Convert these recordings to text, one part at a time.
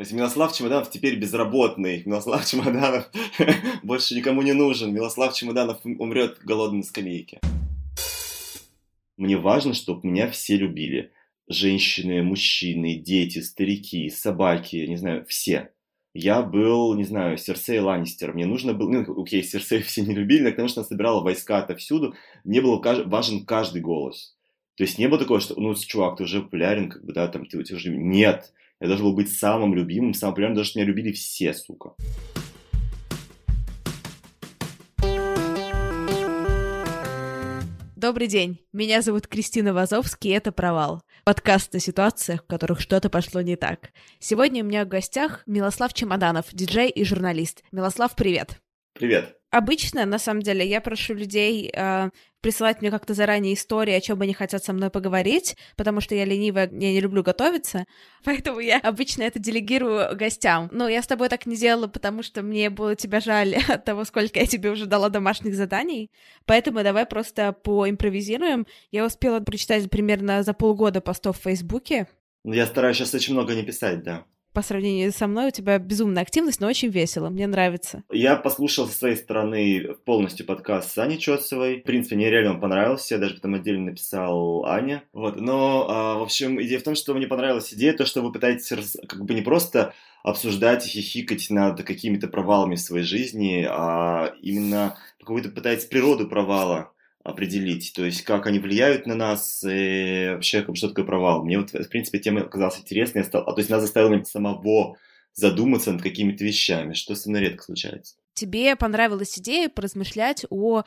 То есть Милослав Чемоданов теперь безработный. Милослав Чемоданов больше никому не нужен. Милослав Чемоданов умрет голодный на скамейке. Мне важно, чтобы меня все любили. Женщины, мужчины, дети, старики, собаки, не знаю, все. Я был, не знаю, Серсей Ланнистер. Мне нужно было... Ну, окей, Серсей все не любили, но потому что она собирала войска отовсюду. Мне был важен каждый голос. То есть не было такого, что, ну, чувак, ты уже популярен, как бы, да, там, ты, ты уже... Нет. Я должен был быть самым любимым, самым популярным, даже меня любили все, сука. Добрый день, меня зовут Кристина Вазовский, и это «Провал». Подкаст о ситуациях, в которых что-то пошло не так. Сегодня у меня в гостях Милослав Чемоданов, диджей и журналист. Милослав, привет! Привет! Обычно, на самом деле, я прошу людей э, присылать мне как-то заранее истории, о чем они хотят со мной поговорить, потому что я ленивая, я не люблю готовиться, поэтому я обычно это делегирую гостям. Но я с тобой так не делала, потому что мне было тебя жаль от того, сколько я тебе уже дала домашних заданий, поэтому давай просто поимпровизируем. Я успела прочитать примерно за полгода постов в Фейсбуке. Я стараюсь сейчас очень много не писать, да по сравнению со мной у тебя безумная активность, но очень весело, мне нравится. Я послушал со своей стороны полностью подкаст с Аней Чоцевой. В принципе, мне реально он понравился, я даже потом отдельно написал Аня. Вот, но, а, в общем, идея в том, что мне понравилась идея, то, что вы пытаетесь как бы не просто обсуждать и хихикать над какими-то провалами в своей жизни, а именно какую-то пытаетесь природу провала определить, то есть как они влияют на нас, и вообще что такое провал. Мне вот, в принципе, тема оказалась интересной, стал, а, то есть она заставила самого задуматься над какими-то вещами, что со мной редко случается. Тебе понравилась идея поразмышлять о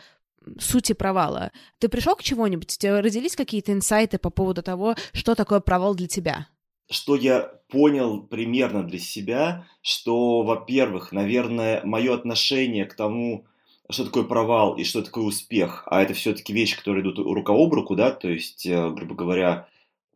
сути провала. Ты пришел к чему-нибудь? У тебя родились какие-то инсайты по поводу того, что такое провал для тебя? Что я понял примерно для себя, что, во-первых, наверное, мое отношение к тому, что такое провал и что такое успех, а это все-таки вещи, которые идут рука об руку, да, то есть, э, грубо говоря,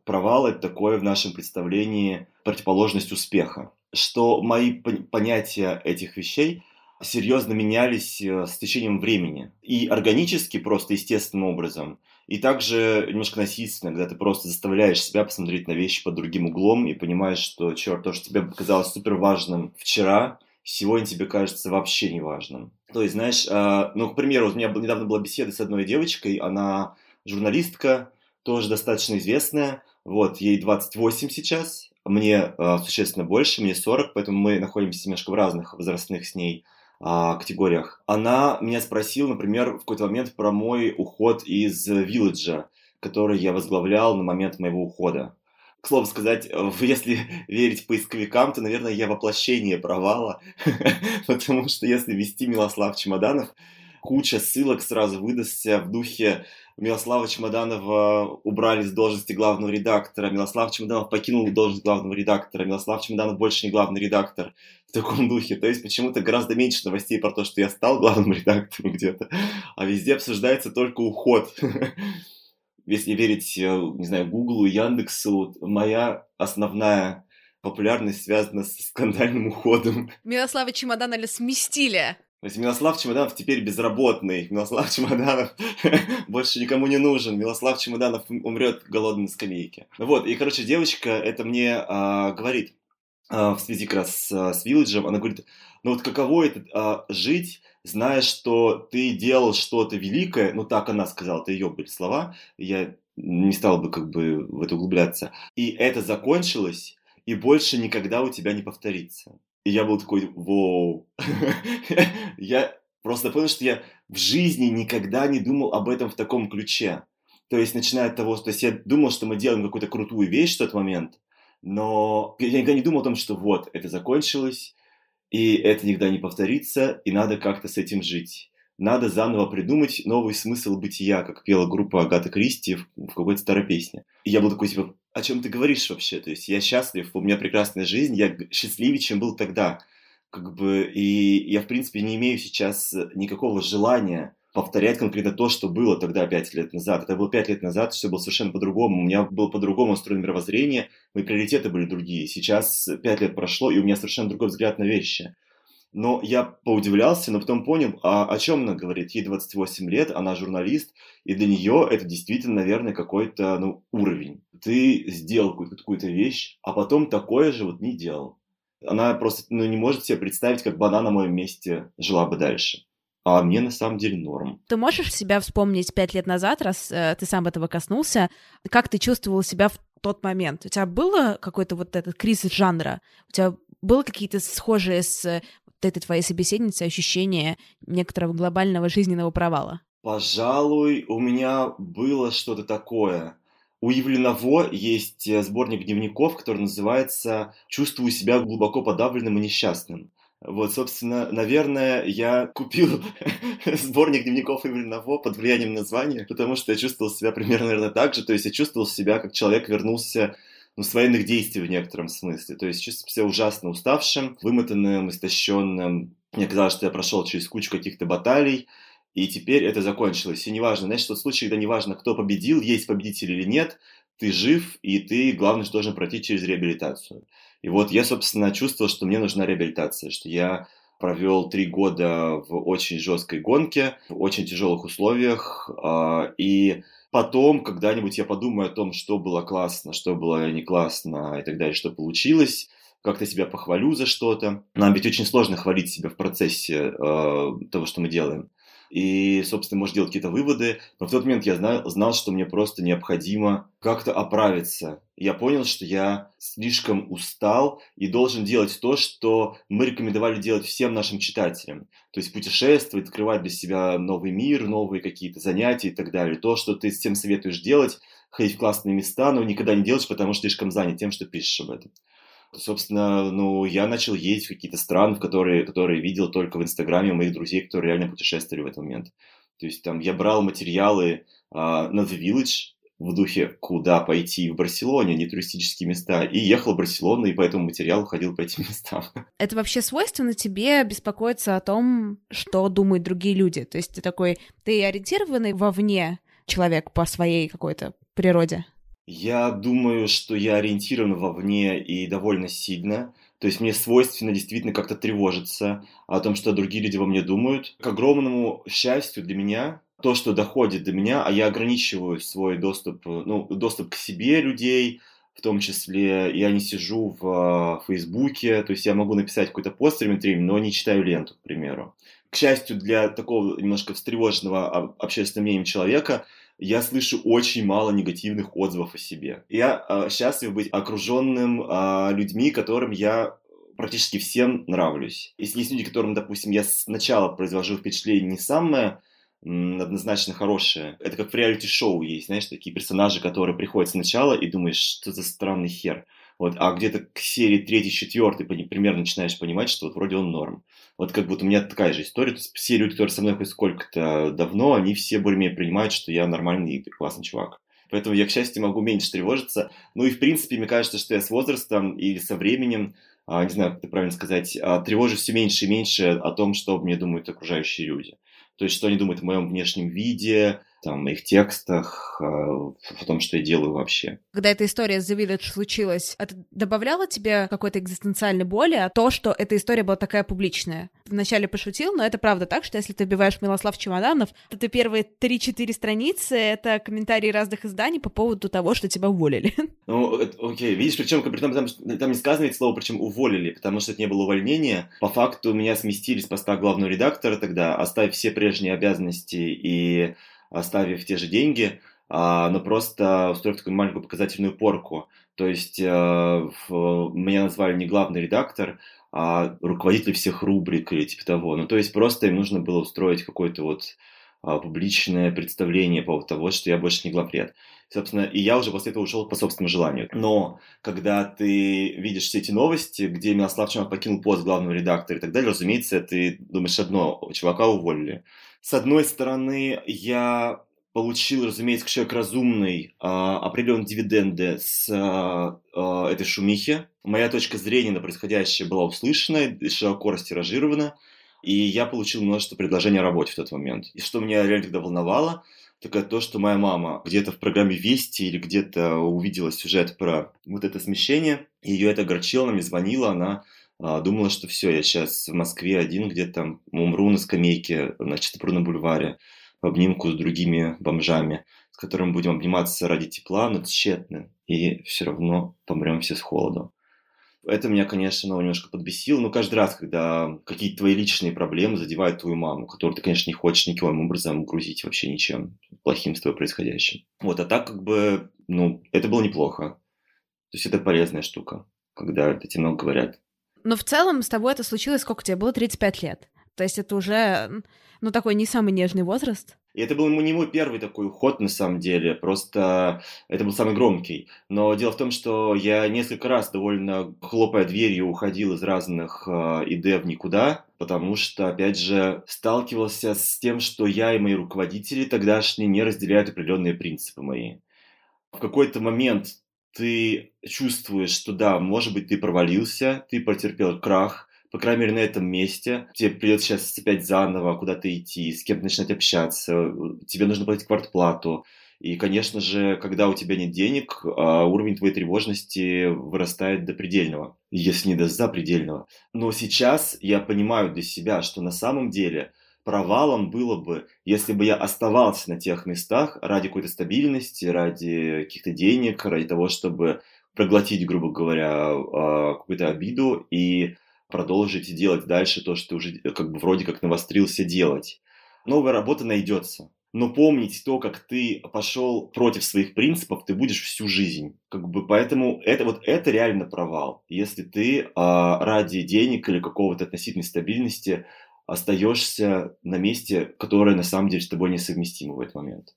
провал это такое в нашем представлении противоположность успеха. Что мои понятия этих вещей серьезно менялись э, с течением времени. И органически, просто естественным образом, и также немножко насильственно, когда ты просто заставляешь себя посмотреть на вещи под другим углом и понимаешь, что, черт, то, что тебе показалось супер важным вчера, сегодня тебе кажется вообще неважным. То есть, знаешь, э, ну, к примеру, у меня недавно была беседа с одной девочкой, она журналистка, тоже достаточно известная, вот, ей 28 сейчас, мне э, существенно больше, мне 40, поэтому мы находимся немножко в разных возрастных с ней э, категориях. Она меня спросила, например, в какой-то момент про мой уход из Вилледжа, который я возглавлял на момент моего ухода. К слову сказать, э, если верить поисковикам, то, наверное, я воплощение провала, потому что если вести Милослав Чемоданов, куча ссылок сразу выдастся в духе Милослава Чемоданова убрали с должности главного редактора, Милослав Чемоданов покинул должность главного редактора, Милослав Чемоданов больше не главный редактор в таком духе. То есть почему-то гораздо меньше новостей про то, что я стал главным редактором где-то, а везде обсуждается только уход. Если верить, э, не знаю, Гуглу, Яндексу, моя основная популярность связана с скандальным уходом. Милослава Чемоданова сместили. То есть Милослав Чемоданов теперь безработный. Милослав Чемоданов больше никому не нужен. Милослав Чемоданов умрет голодный на скамейке. Вот, и, короче, девочка это мне а, говорит а, в связи как раз с, с Вилледжем. Она говорит, ну вот каково это а, жить зная, что ты делал что-то великое, ну так она сказала, это ее были слова, я не стал бы как бы в это углубляться, и это закончилось, и больше никогда у тебя не повторится. И я был такой, воу. я просто понял, что я в жизни никогда не думал об этом в таком ключе. То есть, начиная от того, что я думал, что мы делаем какую-то крутую вещь в тот момент, но я никогда не думал о том, что вот, это закончилось, и это никогда не повторится, и надо как-то с этим жить. Надо заново придумать новый смысл бытия, как пела группа Агата Кристи в, в какой-то старой песне. И я был такой, типа, о чем ты говоришь вообще? То есть я счастлив, у меня прекрасная жизнь, я счастливее, чем был тогда. Как бы, и я, в принципе, не имею сейчас никакого желания повторять конкретно то, что было тогда пять лет назад. Это было пять лет назад, все было совершенно по-другому. У меня было по-другому устроено мировоззрение, мои приоритеты были другие. Сейчас пять лет прошло, и у меня совершенно другой взгляд на вещи. Но я поудивлялся, но потом понял, а о чем она говорит. Ей 28 лет, она журналист, и для нее это действительно, наверное, какой-то ну, уровень. Ты сделал какую-то, какую-то вещь, а потом такое же вот не делал. Она просто ну, не может себе представить, как бы она на моем месте жила бы дальше. А мне на самом деле норм. Ты можешь себя вспомнить пять лет назад, раз э, ты сам этого коснулся, как ты чувствовал себя в тот момент? У тебя было какой-то вот этот кризис жанра? У тебя было какие-то схожие с э, вот этой твоей собеседницей ощущения некоторого глобального жизненного провала? Пожалуй, у меня было что-то такое. У Евлинова есть э, сборник дневников, который называется «Чувствую себя глубоко подавленным и несчастным». Вот, собственно, наверное, я купил сборник дневников Ивлинова под влиянием названия, потому что я чувствовал себя примерно, наверное, так же. То есть я чувствовал себя, как человек вернулся ну, с военных действий в некотором смысле. То есть чувствовал себя ужасно уставшим, вымотанным, истощенным. Мне казалось, что я прошел через кучу каких-то баталий, и теперь это закончилось. И неважно, знаешь, тот случай, когда неважно, кто победил, есть победитель или нет, ты жив, и ты, главное, что должен пройти через реабилитацию. И вот я, собственно, чувствовал, что мне нужна реабилитация, что я провел три года в очень жесткой гонке, в очень тяжелых условиях, а, и потом когда-нибудь я подумаю о том, что было классно, что было не классно и так далее, что получилось, как-то себя похвалю за что-то. Нам ведь очень сложно хвалить себя в процессе э, того, что мы делаем и, собственно, можешь делать какие-то выводы. Но в тот момент я знал, знал, что мне просто необходимо как-то оправиться. Я понял, что я слишком устал и должен делать то, что мы рекомендовали делать всем нашим читателям. То есть путешествовать, открывать для себя новый мир, новые какие-то занятия и так далее. То, что ты всем советуешь делать, ходить в классные места, но никогда не делаешь, потому что слишком занят тем, что пишешь об этом. Собственно, ну, я начал ездить в какие-то страны, в которые, которые видел только в Инстаграме моих друзей, которые реально путешествовали в этот момент. То есть там я брал материалы а, на The Village, в духе, куда пойти в Барселоне, не туристические места, и ехал в Барселону, и по этому материалу ходил по этим местам. Это вообще свойственно тебе беспокоиться о том, что думают другие люди? То есть ты такой, ты ориентированный вовне человек по своей какой-то природе? Я думаю, что я ориентирован вовне и довольно сильно. То есть мне свойственно действительно как-то тревожиться о том, что другие люди во мне думают. К огромному счастью для меня, то, что доходит до меня, а я ограничиваю свой доступ, ну, доступ к себе людей, в том числе я не сижу в Фейсбуке, то есть я могу написать какой-то пост время но не читаю ленту, к примеру. К счастью, для такого немножко встревоженного общественным мнением человека – я слышу очень мало негативных отзывов о себе. Я э, счастлив быть окруженным э, людьми, которым я практически всем нравлюсь. Если есть люди, которым, допустим, я сначала произвожу впечатление не самое однозначно хорошее. Это как в реалити-шоу есть, знаешь, такие персонажи, которые приходят сначала и думаешь, что за странный хер. Вот, а где-то к серии третьей, четвертой примерно начинаешь понимать, что вот вроде он норм. Вот как будто у меня такая же история. То есть все люди, которые со мной хоть сколько-то давно, они все более-менее принимают, что я нормальный и классный чувак. Поэтому я, к счастью, могу меньше тревожиться. Ну и, в принципе, мне кажется, что я с возрастом и со временем, а, не знаю, как это правильно сказать, а, тревожусь все меньше и меньше о том, что мне думают окружающие люди. То есть, что они думают о моем внешнем виде, там, моих текстах, в э, том, что я делаю вообще. Когда эта история с The Village случилась, это добавляло тебе какой-то экзистенциальной боли, а то, что эта история была такая публичная? Вначале пошутил, но это правда так, что если ты убиваешь Милослав Чемоданов, то ты первые 3-4 страницы — это комментарии разных изданий по поводу того, что тебя уволили. Ну, окей, видишь, причем при том, там, там не сказано ведь слово, причем уволили, потому что это не было увольнения. По факту меня сместили с поста главного редактора тогда, оставив все прежние обязанности и оставив те же деньги, а, но просто устроив такую маленькую показательную порку. То есть э, меня назвали не главный редактор, а руководитель всех рубрик или типа того. Ну, то есть просто им нужно было устроить какое-то вот а, публичное представление по поводу того, что я больше не главред. Собственно, и я уже после этого ушел по собственному желанию. Но когда ты видишь все эти новости, где Милослав Чумак покинул пост главного редактора и так далее, разумеется, ты думаешь одно, чувака уволили. С одной стороны, я получил, разумеется, как человек разумный, а, определенные дивиденды с а, а, этой шумихи. Моя точка зрения на происходящее была услышана широко растиражирована. И я получил множество предложений о работе в тот момент. И что меня реально тогда волновало, так это то, что моя мама где-то в программе «Вести» или где-то увидела сюжет про вот это смещение, и ее это огорчило, она мне звонила, она думала, что все, я сейчас в Москве один где-то там умру на скамейке на Чистопрудном бульваре в обнимку с другими бомжами, с которыми будем обниматься ради тепла, но тщетно, и все равно помрем все с холоду. Это меня, конечно, немножко подбесило, но каждый раз, когда какие-то твои личные проблемы задевают твою маму, которую ты, конечно, не хочешь никаким образом грузить вообще ничем плохим с тобой происходящим. Вот, а так как бы, ну, это было неплохо. То есть это полезная штука, когда это тебе много говорят. Но в целом с тобой это случилось, сколько тебе было? 35 лет. То есть это уже, ну, такой не самый нежный возраст. И это был не мой первый такой уход, на самом деле, просто это был самый громкий. Но дело в том, что я несколько раз довольно хлопая дверью уходил из разных э, ИД в никуда, потому что, опять же, сталкивался с тем, что я и мои руководители тогдашние не разделяют определенные принципы мои. В какой-то момент ты чувствуешь, что да, может быть, ты провалился, ты потерпел крах, по крайней мере, на этом месте. Тебе придется сейчас опять заново куда-то идти, с кем-то начинать общаться, тебе нужно платить квартплату. И, конечно же, когда у тебя нет денег, а, уровень твоей тревожности вырастает до предельного, если не до запредельного. Но сейчас я понимаю для себя, что на самом деле провалом было бы, если бы я оставался на тех местах ради какой-то стабильности, ради каких-то денег, ради того, чтобы проглотить, грубо говоря, а, какую-то обиду и продолжить делать дальше то, что уже э, как бы вроде как навострился делать. Новая работа найдется. Но помнить то, как ты пошел против своих принципов, ты будешь всю жизнь. Как бы поэтому это вот это реально провал. Если ты а, ради денег или какого-то относительной стабильности остаешься на месте, которое на самом деле с тобой несовместимо в этот момент.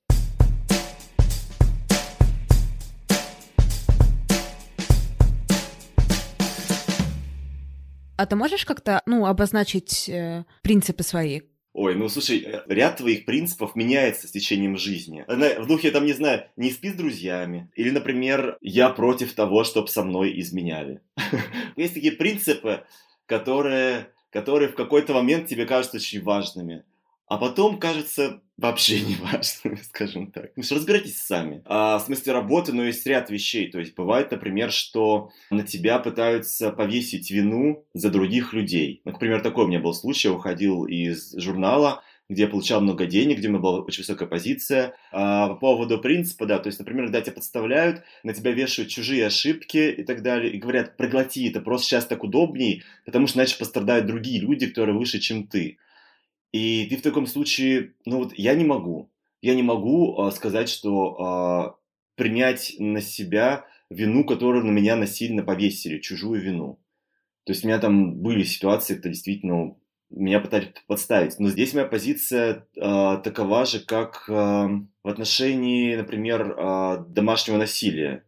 А ты можешь как-то, ну, обозначить э, принципы свои? Ой, ну слушай, э, ряд твоих принципов меняется с течением жизни. В духе, там, не знаю, не спи с друзьями. Или, например, я против того, чтобы со мной изменяли. Есть такие принципы, которые, которые в какой-то момент тебе кажутся очень важными а потом кажется вообще не важно, скажем так. Ну разбирайтесь сами. А, в смысле работы, но есть ряд вещей. То есть бывает, например, что на тебя пытаются повесить вину за других людей. Например, такой у меня был случай. Я уходил из журнала, где я получал много денег, где у меня была очень высокая позиция. А, по поводу принципа, да, то есть, например, когда тебя подставляют, на тебя вешают чужие ошибки и так далее, и говорят, проглоти, это просто сейчас так удобней, потому что иначе пострадают другие люди, которые выше, чем ты. И ты в таком случае, ну вот я не могу. Я не могу э, сказать, что э, принять на себя вину, которую на меня насильно повесили, чужую вину. То есть у меня там были ситуации, когда действительно меня пытались подставить. Но здесь моя позиция э, такова же, как э, в отношении, например, э, домашнего насилия.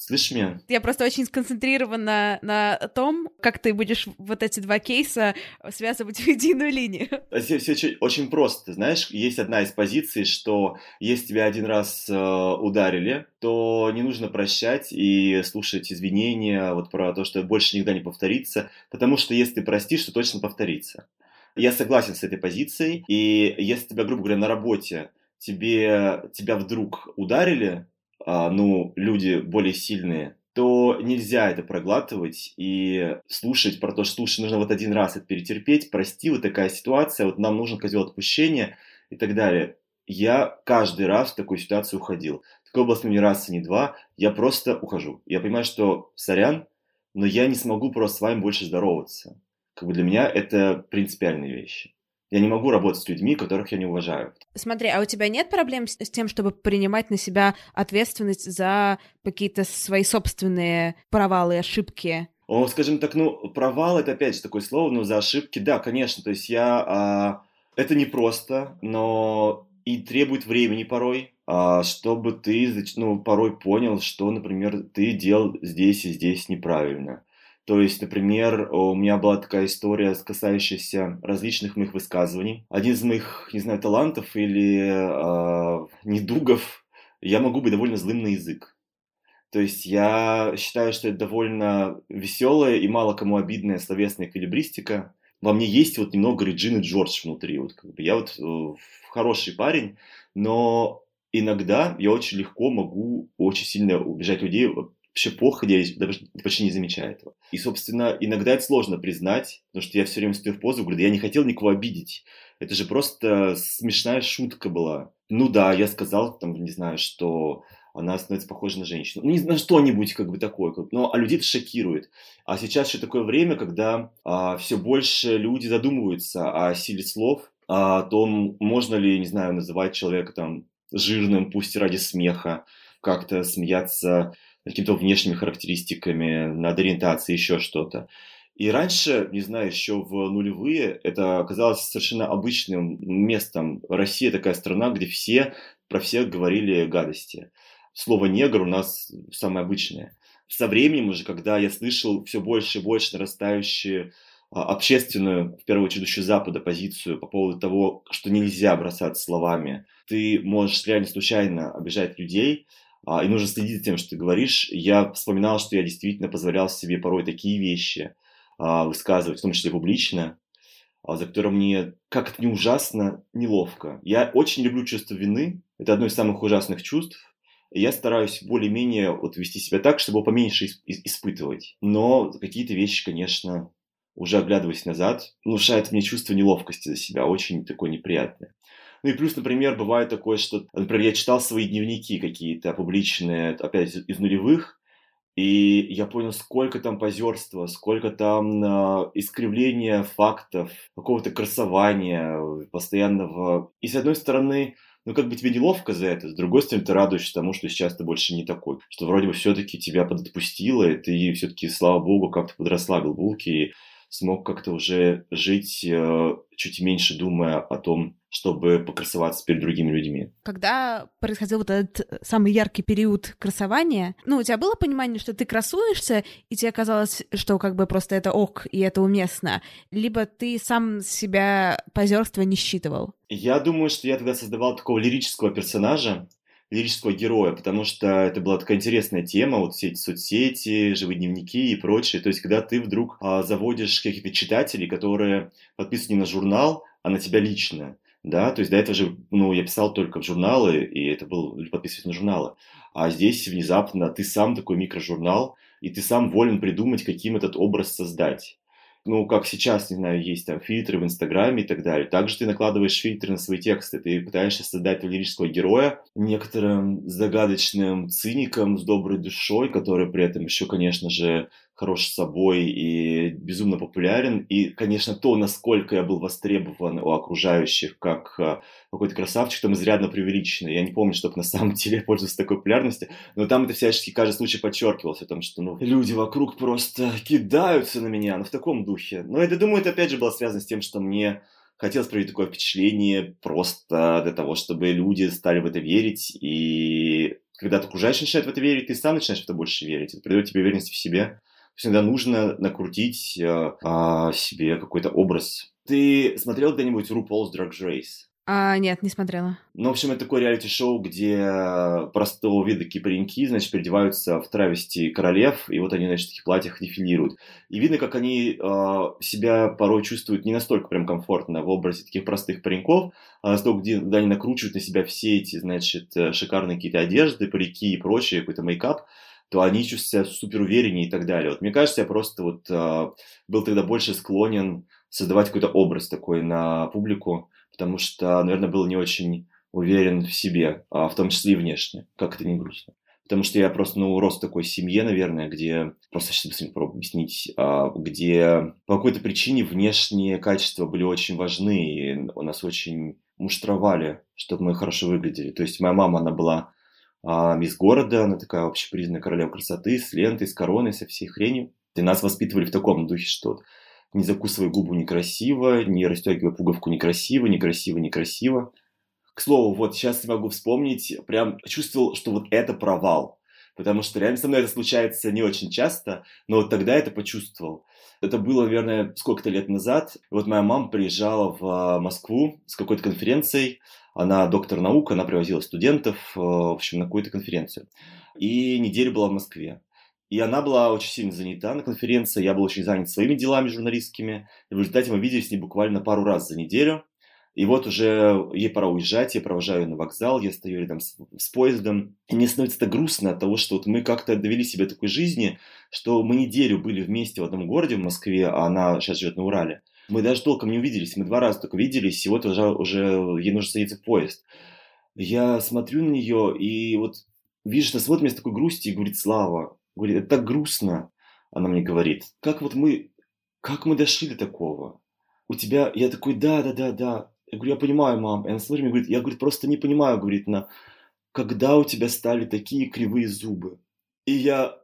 Слышишь меня? Я просто очень сконцентрирована на том, как ты будешь вот эти два кейса связывать в единую линию. Все, все очень просто. Знаешь, есть одна из позиций, что если тебя один раз э, ударили, то не нужно прощать и слушать извинения вот про то, что больше никогда не повторится, потому что если ты простишь, то точно повторится. Я согласен с этой позицией, и если тебя, грубо говоря, на работе тебе, тебя вдруг ударили, а, ну, люди более сильные, то нельзя это проглатывать и слушать про то, что слушай, нужно вот один раз это перетерпеть, прости, вот такая ситуация, вот нам нужен козел отпущения и так далее. Я каждый раз в такую ситуацию уходил. Такое было с не раз и не два. Я просто ухожу. Я понимаю, что сорян, но я не смогу просто с вами больше здороваться. Как бы для меня это принципиальные вещи. Я не могу работать с людьми, которых я не уважаю. Смотри, а у тебя нет проблем с, с тем, чтобы принимать на себя ответственность за какие-то свои собственные провалы и ошибки? О, скажем так, ну, провал это опять же такое слово, но за ошибки, да, конечно. То есть я... А, это непросто, но и требует времени порой, а, чтобы ты, ну, порой понял, что, например, ты делал здесь и здесь неправильно. То есть, например, у меня была такая история, касающаяся различных моих высказываний. Один из моих, не знаю, талантов или э, недугов, я могу быть довольно злым на язык. То есть я считаю, что это довольно веселая и мало кому обидная словесная эквилибристика. Во мне есть вот немного Реджины Джордж внутри. Вот как бы я вот э, хороший парень, но иногда я очень легко могу очень сильно убежать людей вообще плохо делать, даже почти не замечаю этого. И, собственно, иногда это сложно признать, потому что я все время стою в позу, говорю, да я не хотел никого обидеть. Это же просто смешная шутка была. Ну да, я сказал, там, не знаю, что она становится похожа на женщину. Ну, не знаю, что-нибудь как бы такое. Как, но, а людей это шокирует. А сейчас еще такое время, когда а, все больше люди задумываются о силе слов, о том, можно ли, не знаю, называть человека там жирным, пусть ради смеха, как-то смеяться какими-то внешними характеристиками, над ориентацией, еще что-то. И раньше, не знаю, еще в нулевые, это оказалось совершенно обычным местом. Россия такая страна, где все про всех говорили гадости. Слово «негр» у нас самое обычное. Со временем уже, когда я слышал все больше и больше нарастающие а, общественную, в первую очередь, еще Запада позицию по поводу того, что нельзя бросаться словами. Ты можешь реально случайно обижать людей, а, и нужно следить за тем, что ты говоришь. Я вспоминал, что я действительно позволял себе порой такие вещи – а, высказывать, в том числе публично, а, за которое мне, как это не ужасно, неловко. Я очень люблю чувство вины, это одно из самых ужасных чувств, я стараюсь более-менее вот вести себя так, чтобы поменьше испытывать. Но какие-то вещи, конечно, уже оглядываясь назад, внушает мне чувство неловкости за себя, очень такое неприятное. Ну и плюс, например, бывает такое, что, например, я читал свои дневники какие-то публичные, опять из нулевых, и я понял, сколько там позерства, сколько там э, искривления фактов, какого-то красования постоянного. И с одной стороны, ну как бы тебе неловко за это, с другой стороны, ты радуешься тому, что сейчас ты больше не такой. Что вроде бы все-таки тебя подотпустило, и ты все-таки, слава богу, как-то подрасслабил булки и смог как-то уже жить, э, чуть меньше думая о том, чтобы покрасоваться перед другими людьми. Когда происходил вот этот э, самый яркий период красования, ну, у тебя было понимание, что ты красуешься, и тебе казалось, что как бы просто это ок, и это уместно, либо ты сам себя позерство не считывал? Я думаю, что я тогда создавал такого лирического персонажа, лирического героя, потому что это была такая интересная тема, вот все эти соцсети, живые дневники и прочее. То есть, когда ты вдруг а, заводишь каких-то читателей, которые подписаны не на журнал, а на тебя лично да, то есть до этого же, ну, я писал только в журналы, и это был подписывать на журналы, а здесь внезапно ты сам такой микрожурнал, и ты сам волен придумать, каким этот образ создать. Ну, как сейчас, не знаю, есть там фильтры в Инстаграме и так далее. Также ты накладываешь фильтры на свои тексты, ты пытаешься создать лирического героя некоторым загадочным циником с доброй душой, который при этом еще, конечно же, хорош собой и безумно популярен. И, конечно, то, насколько я был востребован у окружающих как а, какой-то красавчик, там изрядно преувеличено. Я не помню, чтобы на самом деле я пользовался такой популярностью, но там это всячески каждый случай подчеркивалось, о том, что ну, люди вокруг просто кидаются на меня, ну, в таком духе. Но я думаю, это опять же было связано с тем, что мне хотелось провести такое впечатление просто для того, чтобы люди стали в это верить, и когда ты окружающий начинает в это верить, ты сам начинаешь в это больше верить, это придает тебе уверенность в себе всегда нужно накрутить э, а, себе какой-то образ. Ты смотрел когда-нибудь RuPaul's Drag Race? А, нет, не смотрела. Ну, в общем, это такое реалити-шоу, где простого вида такие пареньки, значит, переодеваются в травести королев, и вот они, значит, в таких платьях дефилируют. И видно, как они э, себя порой чувствуют не настолько прям комфортно в образе таких простых пареньков, а настолько, где, они накручивают на себя все эти, значит, э, шикарные какие-то одежды, парики и прочее, какой-то мейкап, то они чувствуют себя супер увереннее и так далее. Вот мне кажется, я просто вот э, был тогда больше склонен создавать какой-то образ такой на публику, потому что, наверное, был не очень уверен в себе, а в том числе и внешне, как это не грустно. Потому что я просто, ну, рос в такой семье, наверное, где, просто сейчас быстренько попробую объяснить, а, где по какой-то причине внешние качества были очень важны, и у нас очень муштровали, чтобы мы хорошо выглядели. То есть моя мама, она была а, мисс города, она такая общепризнанная королева красоты, с лентой, с короной, со всей хренью. И нас воспитывали в таком духе, что не закусывай губу некрасиво, не расстегивай пуговку некрасиво, некрасиво, некрасиво. К слову, вот сейчас не могу вспомнить, прям чувствовал, что вот это провал. Потому что реально со мной это случается не очень часто, но вот тогда это почувствовал. Это было, наверное, сколько-то лет назад. Вот моя мама приезжала в а, Москву с какой-то конференцией, она доктор наук, она привозила студентов, э, в общем, на какую-то конференцию. И неделю была в Москве. И она была очень сильно занята на конференции, я был очень занят своими делами журналистскими. И в результате мы виделись с ней буквально пару раз за неделю. И вот уже ей пора уезжать, я провожаю ее на вокзал, я стою рядом с, с поездом. И мне становится так грустно от того, что вот мы как-то довели себя такой жизни, что мы неделю были вместе в одном городе, в Москве, а она сейчас живет на Урале. Мы даже толком не увиделись, мы два раза только виделись, и вот уже, уже ей нужно садиться в поезд. Я смотрю на нее, и вот видишь, она смотрит меня с такой грустью и говорит, Слава, говорит, это так грустно, она мне говорит, как вот мы, как мы дошли до такого? У тебя, я такой, да, да, да, да. Я говорю, я понимаю, мам. И она смотрит мне говорит, я, говорит, просто не понимаю, говорит она, когда у тебя стали такие кривые зубы? И я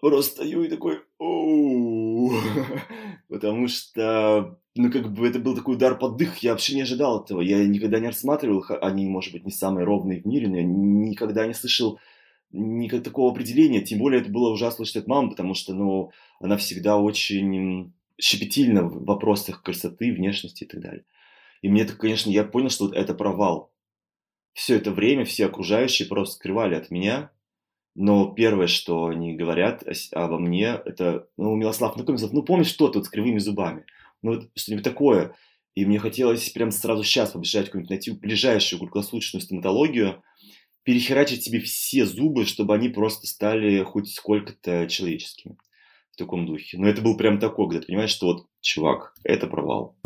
просто стою и такой, оу, потому что, ну, как бы это был такой удар под дых, я вообще не ожидал этого, я никогда не рассматривал, они, может быть, не самые ровные в мире, но я никогда не слышал никакого определения, тем более это было ужасно слышать от мамы, потому что, ну, она всегда очень щепетильна в вопросах красоты, внешности и так далее. И мне конечно, я понял, что это провал. Все это время все окружающие просто скрывали от меня, но первое, что они говорят обо мне, это, ну, Милослав, ну, ну, помнишь, что тут с кривыми зубами? Ну, вот что-нибудь такое. И мне хотелось прям сразу сейчас побежать какую-нибудь, найти ближайшую круглосуточную стоматологию, перехерачить себе все зубы, чтобы они просто стали хоть сколько-то человеческими в таком духе. Но это был прям такой, когда ты понимаешь, что вот, чувак, это провал.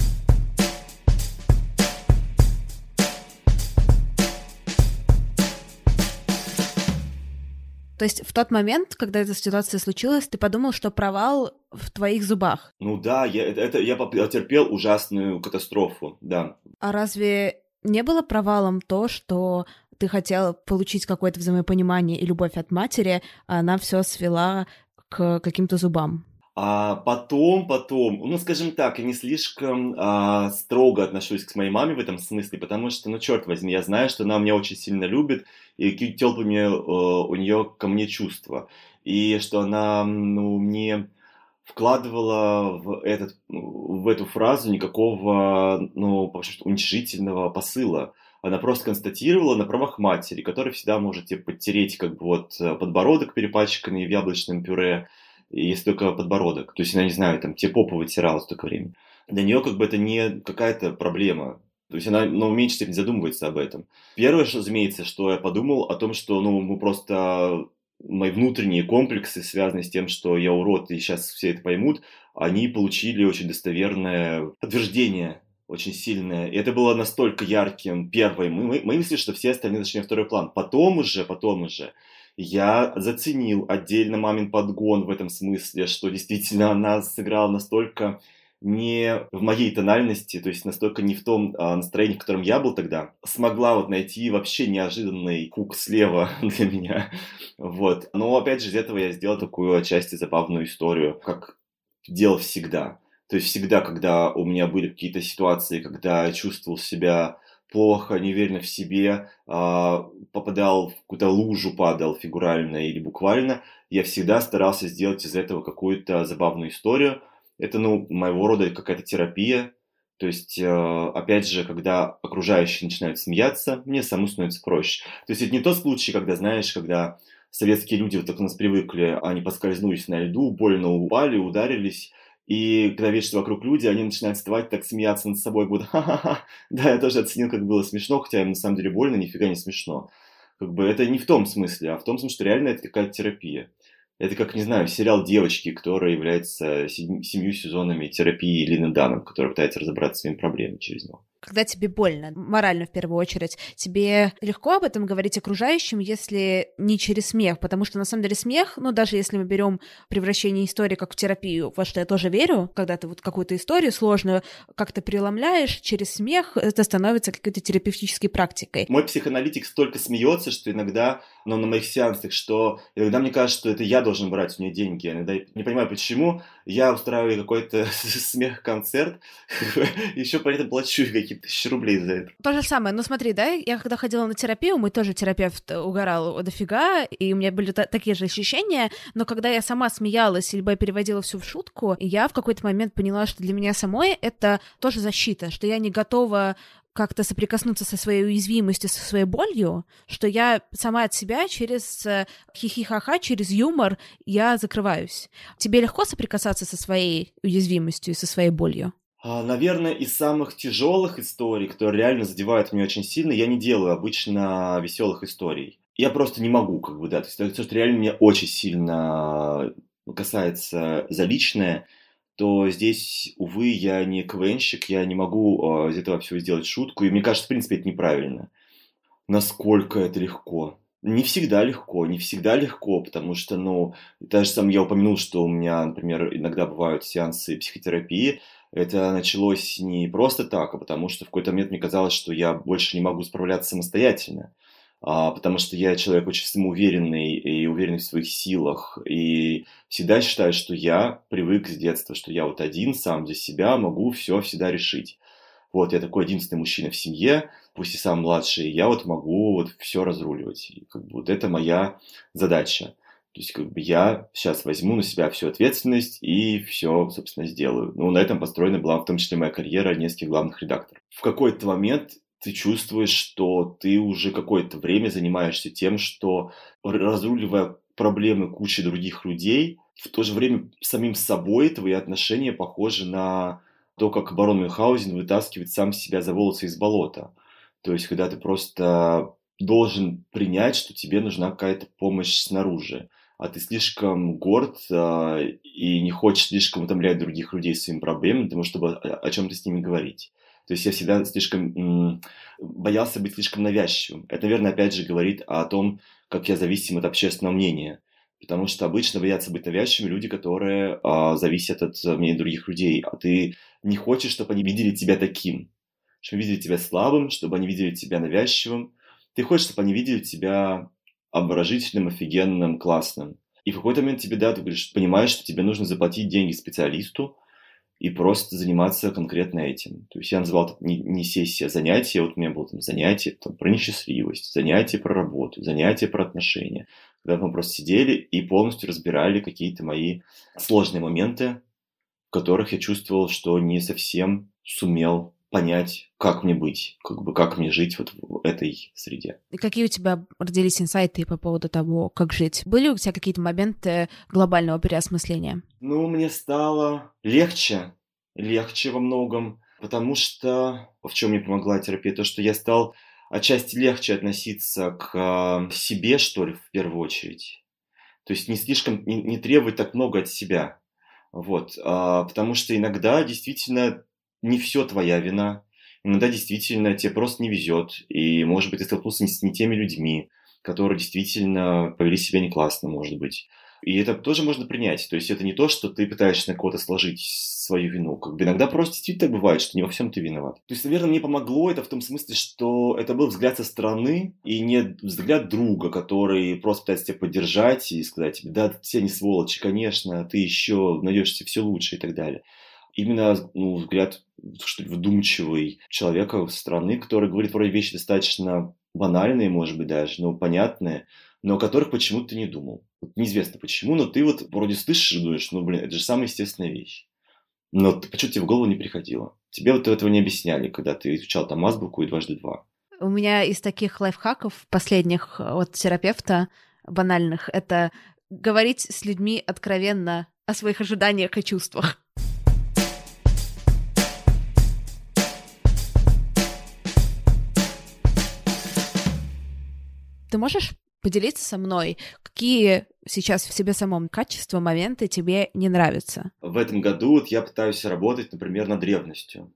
То есть в тот момент, когда эта ситуация случилась, ты подумал, что провал в твоих зубах? Ну да, я, это, я потерпел ужасную катастрофу, да. А разве не было провалом то, что ты хотел получить какое-то взаимопонимание и любовь от матери, а она все свела к каким-то зубам? А потом, потом, ну, скажем так, я не слишком а, строго отношусь к моей маме в этом смысле, потому что, ну, черт возьми, я знаю, что она меня очень сильно любит, и какие теплые э, у нее ко мне чувства. И что она, ну, мне вкладывала в, этот, в эту фразу никакого, ну, уничижительного посыла. Она просто констатировала на правах матери, которая всегда может тебе подтереть как бы вот подбородок перепачканный в яблочном пюре, есть только подбородок. То есть она, не знаю, там, тебе попу вытирала столько времени. Для нее как бы это не какая-то проблема. То есть она, ну, в меньшей степени задумывается об этом. Первое, что, разумеется, что я подумал о том, что, ну, мы просто мои внутренние комплексы, связанные с тем, что я урод, и сейчас все это поймут, они получили очень достоверное подтверждение, очень сильное. И это было настолько ярким первой. Мы мысли, что все остальные зашли на второй план. Потом уже, потом уже я заценил отдельно мамин подгон в этом смысле, что действительно она сыграла настолько не в моей тональности, то есть настолько не в том а, настроении, в котором я был тогда, смогла вот найти вообще неожиданный кук слева для меня. Вот. Но опять же из этого я сделал такую отчасти забавную историю, как делал всегда. То есть всегда, когда у меня были какие-то ситуации, когда я чувствовал себя плохо, неуверенно в себе, а, попадал в какую-то лужу, падал фигурально или буквально, я всегда старался сделать из этого какую-то забавную историю. Это, ну, моего рода какая-то терапия. То есть, а, опять же, когда окружающие начинают смеяться, мне самому становится проще. То есть, это не тот случай, когда, знаешь, когда советские люди вот так у нас привыкли, они поскользнулись на льду, больно упали, ударились, и когда видишь, что вокруг люди, они начинают вставать, так смеяться над собой, будут ха-ха-ха. Да, я тоже оценил, как было смешно, хотя им на самом деле больно, нифига не смешно. Как бы это не в том смысле, а в том смысле, что реально это какая-то терапия. Это как, не знаю, сериал «Девочки», который является семью сезонами терапии Лины Даном, которая пытается разобраться с своими проблемами через него когда тебе больно, морально в первую очередь, тебе легко об этом говорить окружающим, если не через смех, потому что на самом деле смех, ну даже если мы берем превращение истории как в терапию, во что я тоже верю, когда ты вот какую-то историю сложную как-то преломляешь, через смех это становится какой-то терапевтической практикой. Мой психоаналитик столько смеется, что иногда, ну, на моих сеансах, что иногда мне кажется, что это я должен брать у нее деньги. Я не понимаю, почему. Я устраиваю какой-то смех-концерт, еще при этом плачу какие какие-то тысячи рублей за это. То же самое. Ну смотри, да, я когда ходила на терапию, мы тоже терапевт угорал дофига, и у меня были такие же ощущения, но когда я сама смеялась, либо я переводила все в шутку, я в какой-то момент поняла, что для меня самой это тоже защита, что я не готова как-то соприкоснуться со своей уязвимостью, со своей болью, что я сама от себя через э, хихихаха, через юмор я закрываюсь. Тебе легко соприкасаться со своей уязвимостью и со своей болью? А, наверное, из самых тяжелых историй, которые реально задевают меня очень сильно, я не делаю обычно веселых историй. Я просто не могу, как бы, да. То есть, то, что реально меня очень сильно касается за личное, то здесь, увы, я не КВНщик, я не могу э, из этого всего сделать шутку, и мне кажется, в принципе, это неправильно. Насколько это легко. Не всегда легко, не всегда легко, потому что, ну, даже сам я упомянул, что у меня, например, иногда бывают сеансы психотерапии, это началось не просто так, а потому что в какой-то момент мне казалось, что я больше не могу справляться самостоятельно. А, потому что я человек очень самоуверенный и уверенный в своих силах, и всегда считаю, что я привык с детства, что я вот один, сам за себя могу все всегда решить. Вот, я такой единственный мужчина в семье, пусть и сам младший, я вот могу вот все разруливать. И как бы вот это моя задача. То есть, как бы я сейчас возьму на себя всю ответственность и все, собственно, сделаю. Ну, на этом построена была в том числе моя карьера нескольких главных редакторов. В какой-то момент ты чувствуешь, что ты уже какое-то время занимаешься тем, что разруливая проблемы кучи других людей, в то же время самим собой твои отношения похожи на то, как барон Мюнхгаузен вытаскивает сам себя за волосы из болота. То есть, когда ты просто должен принять, что тебе нужна какая-то помощь снаружи, а ты слишком горд э, и не хочешь слишком утомлять других людей своими проблемами, того, чтобы о, о чем-то с ними говорить. То есть я всегда слишком боялся быть слишком навязчивым. Это, наверное, опять же говорит о том, как я зависим от общественного мнения. Потому что обычно боятся быть навязчивыми люди, которые а, зависят от мнения других людей. А ты не хочешь, чтобы они видели тебя таким. Чтобы видели тебя слабым, чтобы они видели тебя навязчивым. Ты хочешь, чтобы они видели тебя обворожительным, офигенным, классным. И в какой-то момент тебе, да, ты говоришь, понимаешь, что тебе нужно заплатить деньги специалисту, и просто заниматься конкретно этим. То есть я называл это не, не сессия, а занятие. Вот у меня было там занятие там, про несчастливость, занятие про работу, занятие про отношения. Когда мы просто сидели и полностью разбирали какие-то мои сложные моменты, в которых я чувствовал, что не совсем сумел понять, как мне быть, как бы как мне жить вот в этой среде. И какие у тебя родились инсайты по поводу того, как жить? Были у тебя какие-то моменты глобального переосмысления? Ну, мне стало легче, легче во многом, потому что в чем мне помогла терапия, то, что я стал отчасти легче относиться к а, себе, что ли, в первую очередь. То есть не слишком, не, не требовать так много от себя. Вот, а, потому что иногда действительно не все твоя вина. Иногда действительно тебе просто не везет. И, может быть, ты столкнулся с не теми людьми, которые действительно повели себя не классно, может быть. И это тоже можно принять. То есть это не то, что ты пытаешься на кого-то сложить свою вину. Как бы иногда просто действительно так бывает, что не во всем ты виноват. То есть, наверное, мне помогло это в том смысле, что это был взгляд со стороны и не взгляд друга, который просто пытается тебя поддержать и сказать тебе, да, все не сволочи, конечно, ты еще найдешь все лучше и так далее именно ну, взгляд что ли, вдумчивый человека со стороны, который говорит вроде вещи достаточно банальные, может быть, даже, но понятные, но о которых почему-то не думал. Вот неизвестно почему, но ты вот вроде слышишь и думаешь, ну, блин, это же самая естественная вещь. Но почему-то тебе в голову не приходило. Тебе вот этого не объясняли, когда ты изучал там азбуку и дважды два. У меня из таких лайфхаков последних от терапевта банальных это говорить с людьми откровенно о своих ожиданиях и чувствах. Ты можешь поделиться со мной, какие сейчас в себе самом качества, моменты тебе не нравятся? В этом году вот я пытаюсь работать, например, над ревностью.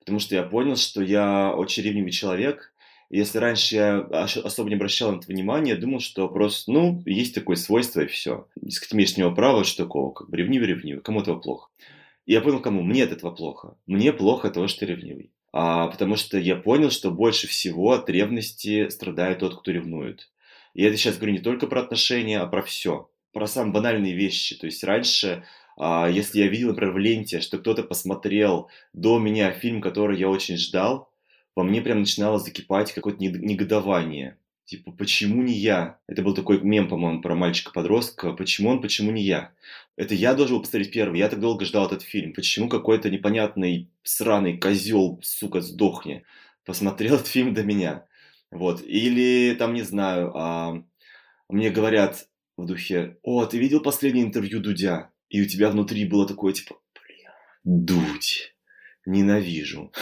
Потому что я понял, что я очень ревнивый человек. Если раньше я особо не обращал на это внимания, думал, что просто, ну, есть такое свойство и все. Дескать, имеешь него право, что такого, как бы ревнивый, ревнивый, кому этого плохо. И я понял, кому? Мне от этого плохо. Мне плохо того, что ты ревнивый а, потому что я понял, что больше всего от ревности страдает тот, кто ревнует. И это сейчас говорю не только про отношения, а про все. Про самые банальные вещи. То есть раньше, а, если я видел, например, в ленте, что кто-то посмотрел до меня фильм, который я очень ждал, во мне прям начинало закипать какое-то негодование. Типа, почему не я? Это был такой мем, по-моему, про мальчика-подростка. Почему он, почему не я? Это я должен был посмотреть первый. Я так долго ждал этот фильм. Почему какой-то непонятный сраный козел, сука, сдохни, посмотрел этот фильм до меня? Вот. Или там, не знаю, а, мне говорят в духе, о, ты видел последнее интервью Дудя? И у тебя внутри было такое, типа, бля, Дудь ненавижу.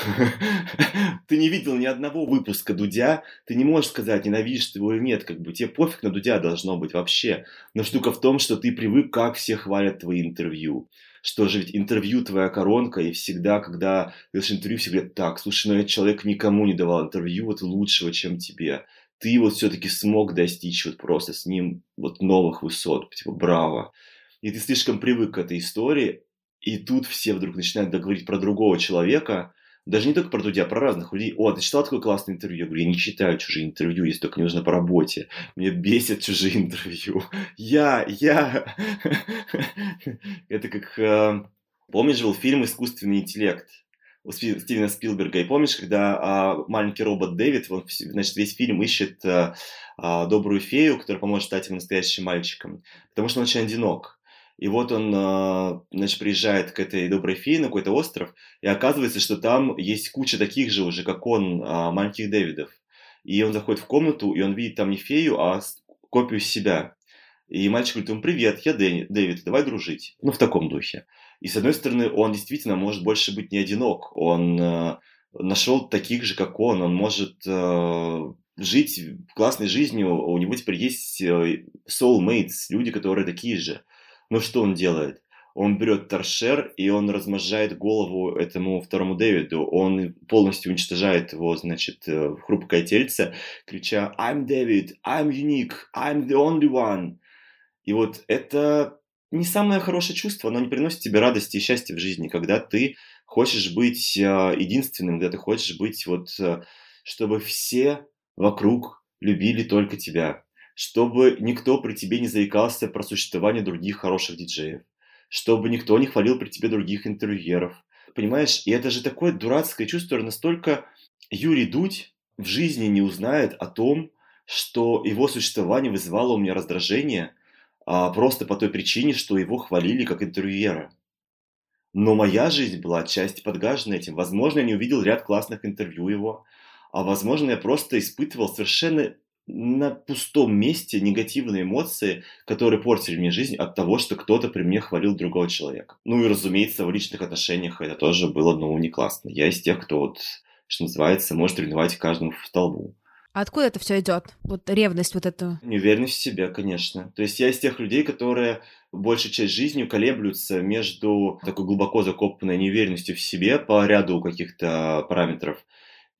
ты не видел ни одного выпуска Дудя, ты не можешь сказать, ненавидишь ты его или нет, как бы тебе пофиг на Дудя должно быть вообще. Но штука в том, что ты привык, как все хвалят твои интервью. Что же ведь интервью твоя коронка, и всегда, когда делаешь интервью, все говорят, так, слушай, ну этот человек никому не давал интервью вот лучшего, чем тебе. ты вот все-таки смог достичь вот просто с ним вот новых высот, типа, браво. И ты слишком привык к этой истории, и тут все вдруг начинают говорить про другого человека, даже не только про друзья, а про разных людей. О, ты читал такое классное интервью? Я говорю, я не читаю чужие интервью, если только не нужно по работе. Мне бесит чужие интервью. Я, я. Это как... Э, помнишь, был фильм «Искусственный интеллект»? у Стивена Спилберга. И помнишь, когда а, маленький робот Дэвид, он, значит, весь фильм ищет а, а, добрую фею, которая поможет стать ему настоящим мальчиком, потому что он очень одинок. И вот он, а, значит, приезжает к этой доброй фее на какой-то остров, и оказывается, что там есть куча таких же уже, как он, а, маленьких Дэвидов. И он заходит в комнату, и он видит там не фею, а копию себя. И мальчик говорит ему, привет, я Дэвид, давай дружить. Ну, в таком духе. И с одной стороны, он действительно может больше быть не одинок. Он э, нашел таких же, как он. Он может э, жить классной жизнью. У него теперь есть э, soulmates, люди, которые такие же. Но что он делает? Он берет торшер, и он размножает голову этому второму Дэвиду. Он полностью уничтожает его, значит, э, хрупкое тельце, крича «I'm David, I'm unique, I'm the only one». И вот это не самое хорошее чувство, оно не приносит тебе радости и счастья в жизни, когда ты хочешь быть а, единственным, когда ты хочешь быть вот, а, чтобы все вокруг любили только тебя, чтобы никто при тебе не заикался про существование других хороших диджеев, чтобы никто не хвалил при тебе других интервьюеров. Понимаешь, и это же такое дурацкое чувство, настолько Юрий Дудь в жизни не узнает о том, что его существование вызывало у меня раздражение – а, просто по той причине, что его хвалили как интервьюера. Но моя жизнь была отчасти подгажена этим. Возможно, я не увидел ряд классных интервью его, а возможно, я просто испытывал совершенно на пустом месте негативные эмоции, которые портили мне жизнь от того, что кто-то при мне хвалил другого человека. Ну и, разумеется, в личных отношениях это тоже было, ну, не классно. Я из тех, кто вот, что называется, может ревновать каждому в столбу. А откуда это все идет? Вот ревность вот эту? Неуверенность в себе, конечно. То есть я из тех людей, которые большую часть жизни колеблются между такой глубоко закопанной неуверенностью в себе по ряду каких-то параметров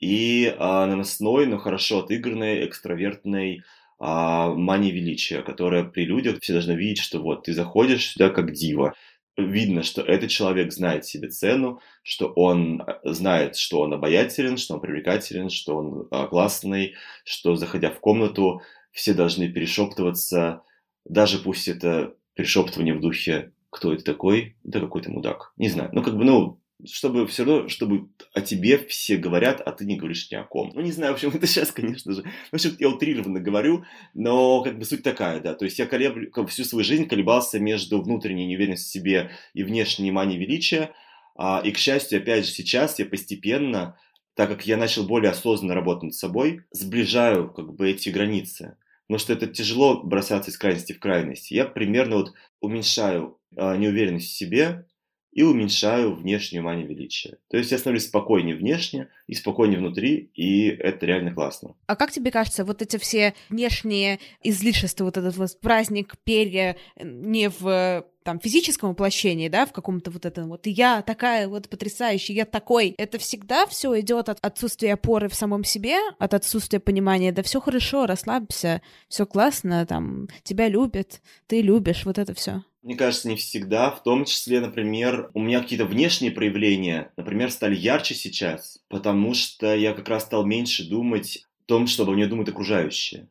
и а, наносной, но хорошо отыгранной, экстравертной а, мании величия, которая при людях все должны видеть, что вот ты заходишь сюда как дива, видно, что этот человек знает себе цену, что он э, знает, что он обаятелен, что он привлекателен, что он а, классный, что, заходя в комнату, все должны перешептываться, даже пусть это перешептывание в духе «Кто это такой?» Да какой-то мудак. Не знаю. Ну, как бы, ну, чтобы все равно, чтобы о тебе все говорят, а ты не говоришь ни о ком. Ну, не знаю, в общем, это сейчас, конечно же. В общем, я утрированно говорю, но как бы суть такая, да. То есть я колеблю, всю свою жизнь колебался между внутренней неуверенностью в себе и внешней манией величия. А, и, к счастью, опять же, сейчас я постепенно, так как я начал более осознанно работать над собой, сближаю как бы эти границы. Потому что это тяжело бросаться из крайности в крайность. Я примерно вот уменьшаю а, неуверенность в себе, и уменьшаю внешнюю манию величия. То есть я становлюсь спокойнее внешне и спокойнее внутри, и это реально классно. А как тебе кажется, вот эти все внешние излишества, вот этот вот праздник, перья, не в там физическом воплощении, да, в каком-то вот этом вот я такая вот потрясающая, я такой. Это всегда все идет от отсутствия опоры в самом себе, от отсутствия понимания, да все хорошо, расслабься, все классно, там тебя любят, ты любишь, вот это все. Мне кажется, не всегда. В том числе, например, у меня какие-то внешние проявления, например, стали ярче сейчас, потому что я как раз стал меньше думать о том, что обо мне думают окружающие.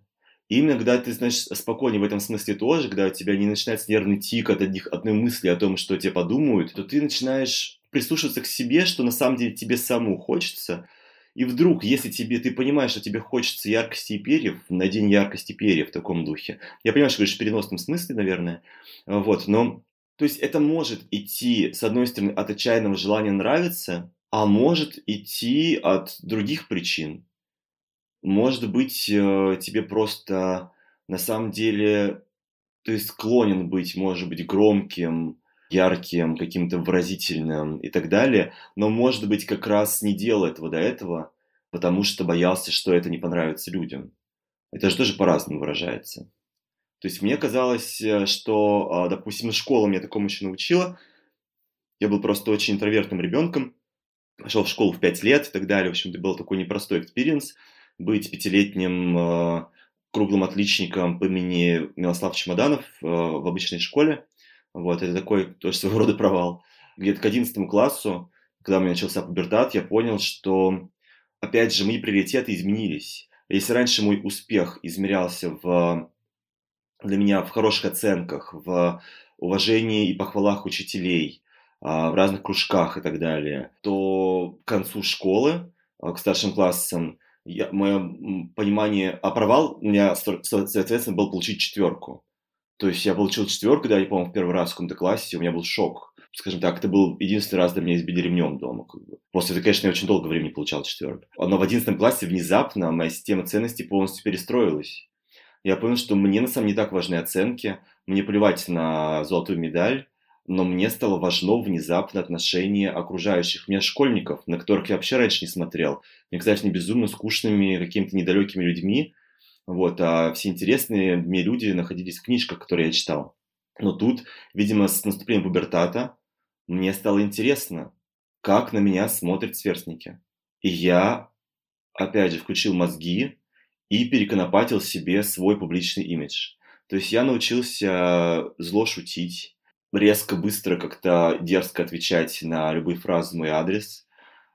И именно когда ты, значит, спокойнее в этом смысле тоже, когда у тебя не начинается нервный тик от одних, одной мысли о том, что тебе подумают, то ты начинаешь прислушиваться к себе, что на самом деле тебе самому хочется. И вдруг, если тебе, ты понимаешь, что тебе хочется яркости и перьев, надень яркости перьев в таком духе. Я понимаю, что говоришь в переносном смысле, наверное. Вот, но то есть это может идти, с одной стороны, от отчаянного желания нравиться, а может идти от других причин. Может быть, э, тебе просто на самом деле ты склонен быть, может быть, громким, ярким, каким-то выразительным и так далее, но, может быть, как раз не делал этого до этого, потому что боялся, что это не понравится людям. Это же тоже по-разному выражается. То есть мне казалось, э, что, а, допустим, школа меня такому еще научила. Я был просто очень интровертным ребенком, пошел в школу в 5 лет и так далее. В общем, это был такой непростой experience. быть пятилетним э, круглым отличником по имени Милослав Чемоданов э, в обычной школе. Вот, это такой тоже своего рода провал. Где-то к 11 классу, когда у меня начался пубертат, я понял, что, опять же, мои приоритеты изменились. Если раньше мой успех измерялся в, для меня в хороших оценках, в уважении и похвалах учителей, а, в разных кружках и так далее, то к концу школы, а, к старшим классам, я, мое понимание, а провал у меня, соответственно, был получить четверку. То есть я получил четверку, да, я помню, в первый раз в каком-то классе, у меня был шок. Скажем так, это был единственный раз, когда меня избили ремнем дома. Как бы. После этого, конечно, я очень долго времени получал четверку. Но в одиннадцатом классе внезапно моя система ценностей полностью перестроилась. Я понял, что мне на самом деле не так важны оценки, мне плевать на золотую медаль, но мне стало важно внезапно отношение окружающих меня школьников, на которых я вообще раньше не смотрел. Мне казались не безумно скучными, какими-то недалекими людьми, вот, а все интересные мне люди находились в книжках, которые я читал. Но тут, видимо, с наступлением пубертата мне стало интересно, как на меня смотрят сверстники. И я, опять же, включил мозги и переконопатил себе свой публичный имидж. То есть я научился зло шутить, резко, быстро, как-то дерзко отвечать на любые фразы в мой адрес.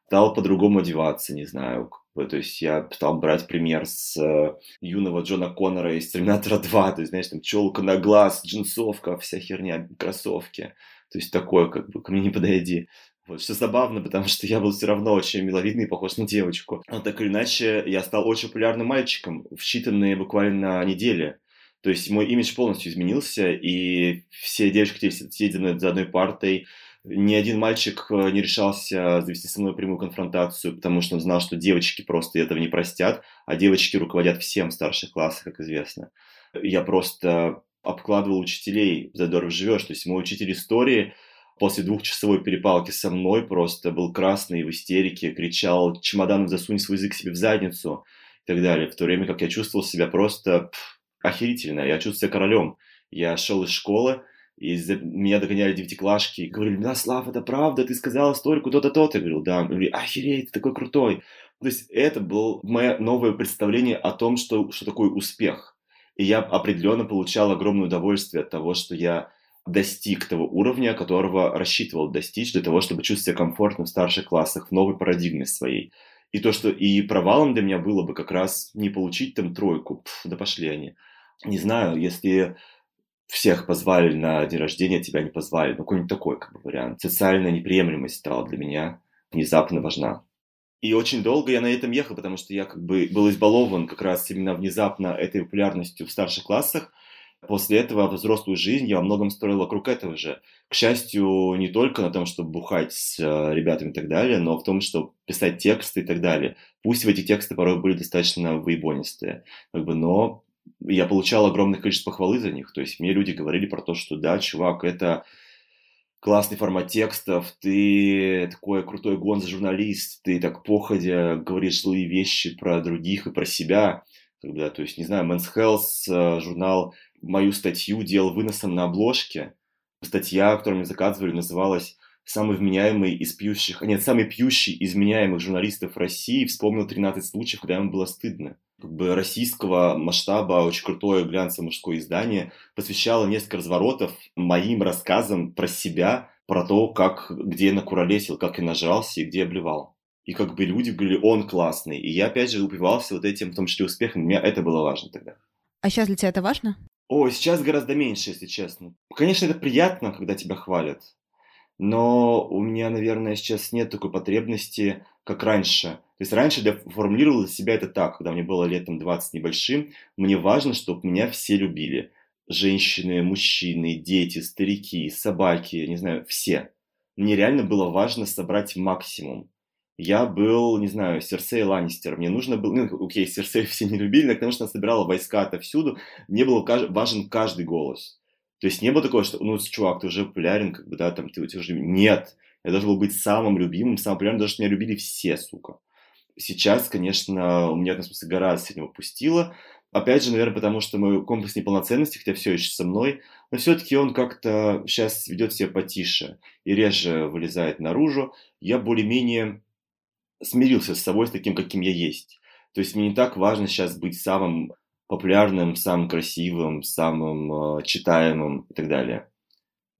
Стал по-другому одеваться, не знаю. То есть я стал брать пример с э, юного Джона Коннора из Терминатора 2. То есть, знаешь, там челка на глаз, джинсовка, вся херня, кроссовки. То есть такое, как бы, ко мне не подойди. Вот, что забавно, потому что я был все равно очень миловидный похож на девочку. Но так или иначе, я стал очень популярным мальчиком в считанные буквально недели. То есть мой имидж полностью изменился, и все девочки сидеть за одной партой. Ни один мальчик э, не решался завести со мной прямую конфронтацию, потому что он знал, что девочки просто этого не простят, а девочки руководят всем в старших классах, как известно. Я просто обкладывал учителей «Задоров живешь». То есть мой учитель истории после двухчасовой перепалки со мной просто был красный в истерике, кричал «Чемодан, засунь свой язык себе в задницу» и так далее. В то время как я чувствовал себя просто пфф, охерительно. Я чувствую себя королем. Я шел из школы, и меня догоняли девятиклашки, говорили, Мирослав, это правда, ты сказал историку то-то, то-то. Я говорил, да. Они говорили, охереть, ты такой крутой. То есть это было мое новое представление о том, что, что такое успех. И я определенно получал огромное удовольствие от того, что я достиг того уровня, которого рассчитывал достичь для того, чтобы чувствовать себя комфортно в старших классах, в новой парадигме своей. И то, что и провалом для меня было бы как раз не получить там тройку, пф, да пошли они, не знаю, если всех позвали на день рождения, тебя не позвали. Ну, какой-нибудь такой как бы, вариант. Социальная неприемлемость стала для меня внезапно важна. И очень долго я на этом ехал, потому что я как бы был избалован как раз именно внезапно этой популярностью в старших классах. После этого взрослую жизнь я во многом строил вокруг этого же. К счастью, не только на том, чтобы бухать с э, ребятами и так далее, но в том, чтобы писать тексты и так далее. Пусть в эти тексты порой были достаточно выебонистые, как бы, но я получал огромное количество похвалы за них. То есть мне люди говорили про то, что да, чувак, это классный формат текстов, ты такой крутой гонза-журналист, ты так походя говоришь злые вещи про других и про себя. Когда, то есть, не знаю, Men's Health э, журнал мою статью делал выносом на обложке. Статья, которую мне заказывали, называлась «Самый вменяемый из пьющих...» Нет, «Самый пьющий из вменяемых журналистов России» вспомнил 13 случаев, когда ему было стыдно как бы российского масштаба очень крутое глянцевое мужское издание посвящало несколько разворотов моим рассказам про себя, про то, как, где я накуролесил, как я нажрался и где я блевал. И как бы люди говорили, он классный. И я опять же упивался вот этим, в том числе успехом. Для меня это было важно тогда. А сейчас для тебя это важно? О, сейчас гораздо меньше, если честно. Конечно, это приятно, когда тебя хвалят. Но у меня, наверное, сейчас нет такой потребности как раньше. То есть раньше я формулировал для себя это так, когда мне было летом 20 небольшим, мне важно, чтобы меня все любили. Женщины, мужчины, дети, старики, собаки, не знаю, все. Мне реально было важно собрать максимум. Я был, не знаю, Серсей Ланнистер. Мне нужно было... Ну, окей, Серсей все не любили, но потому что она собирала войска отовсюду. Мне был важен каждый голос. То есть не было такого, что, ну, чувак, ты уже популярен, как бы, да, там, ты, ты уже... Нет, я должен был быть самым любимым, самым популярным, даже меня любили все, сука. Сейчас, конечно, у меня в смысле гораздо сильно упустило. Опять же, наверное, потому что мой комплекс неполноценности, хотя все еще со мной, но все-таки он как-то сейчас ведет себя потише и реже вылезает наружу. Я более-менее смирился с собой, с таким, каким я есть. То есть мне не так важно сейчас быть самым популярным, самым красивым, самым э, читаемым и так далее.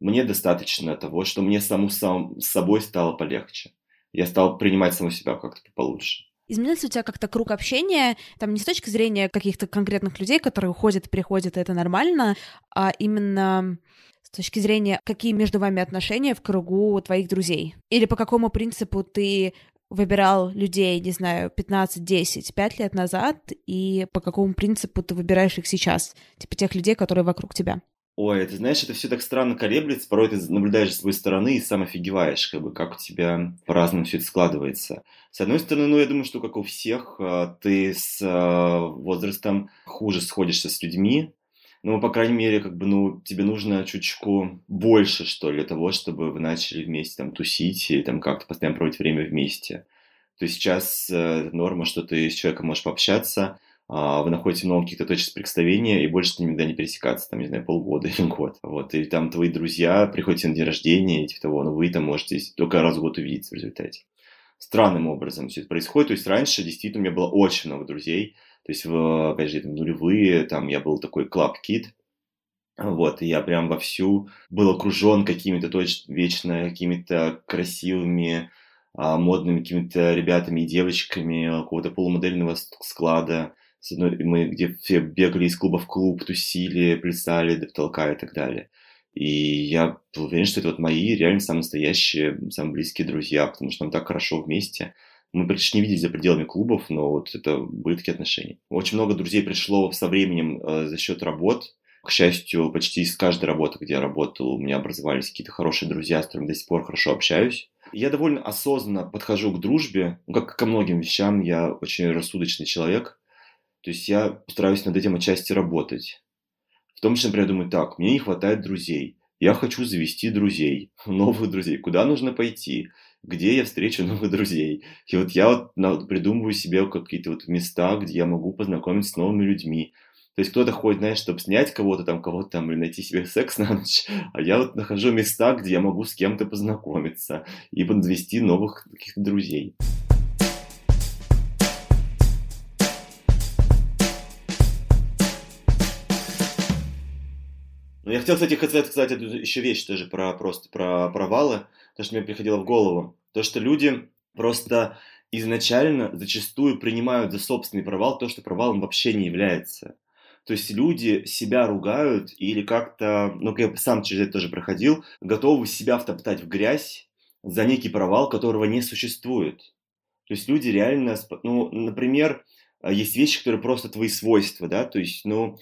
Мне достаточно того, что мне саму сам, с собой стало полегче. Я стал принимать саму себя как-то получше. Изменился у тебя как-то круг общения, там не с точки зрения каких-то конкретных людей, которые уходят, приходят, и это нормально, а именно с точки зрения, какие между вами отношения в кругу твоих друзей? Или по какому принципу ты выбирал людей, не знаю, 15, 10, 5 лет назад, и по какому принципу ты выбираешь их сейчас? Типа тех людей, которые вокруг тебя. Ой, ты знаешь, это все так странно колеблется, порой ты наблюдаешь с своей стороны и сам офигеваешь, как бы, как у тебя по-разному все это складывается. С одной стороны, ну, я думаю, что, как у всех, а, ты с а, возрастом хуже сходишься с людьми, ну, по крайней мере, как бы, ну, тебе нужно чуточку больше, что ли, того, чтобы вы начали вместе там тусить или там как-то постоянно проводить время вместе. То есть сейчас э, норма, что ты с человеком можешь пообщаться, вы находите много каких-то точек соприкосновения, и больше никогда не пересекаться, там, не знаю, полгода или год. Вот, и там твои друзья приходите на день рождения, и типа того, но вы там можете только раз в год увидеться в результате. Странным образом все это происходит. То есть раньше действительно у меня было очень много друзей. То есть, в, опять же, там, нулевые, там я был такой клаб-кит, вот, и я прям вовсю был окружен какими-то точно вечно какими-то красивыми, а, модными какими-то ребятами и девочками какого-то полумодельного склада с одной, мы где все бегали из клуба в клуб, тусили, плясали до потолка и так далее. И я был уверен, что это вот мои реально самые настоящие, самые близкие друзья, потому что нам так хорошо вместе. Мы практически не виделись за пределами клубов, но вот это были такие отношения. Очень много друзей пришло со временем э, за счет работ. К счастью, почти из каждой работы, где я работал, у меня образовались какие-то хорошие друзья, с которыми до сих пор хорошо общаюсь. Я довольно осознанно подхожу к дружбе, ну, как ко многим вещам, я очень рассудочный человек. То есть я стараюсь над этим отчасти работать. В том числе, например, думаю, так, мне не хватает друзей. Я хочу завести друзей, новых друзей. Куда нужно пойти? Где я встречу новых друзей? И вот я вот придумываю себе какие-то вот места, где я могу познакомиться с новыми людьми. То есть кто-то ходит, знаешь, чтобы снять кого-то там, кого-то там, или найти себе секс на ночь, а я вот нахожу места, где я могу с кем-то познакомиться и подвести новых каких-то друзей. Я хотел, кстати, сказать, сказать еще вещь тоже про просто про провалы, то, что мне приходило в голову. То, что люди просто изначально зачастую принимают за собственный провал то, что провалом вообще не является. То есть люди себя ругают или как-то, ну, я сам через это тоже проходил, готовы себя втоптать в грязь за некий провал, которого не существует. То есть люди реально, ну, например, есть вещи, которые просто твои свойства, да, то есть, ну,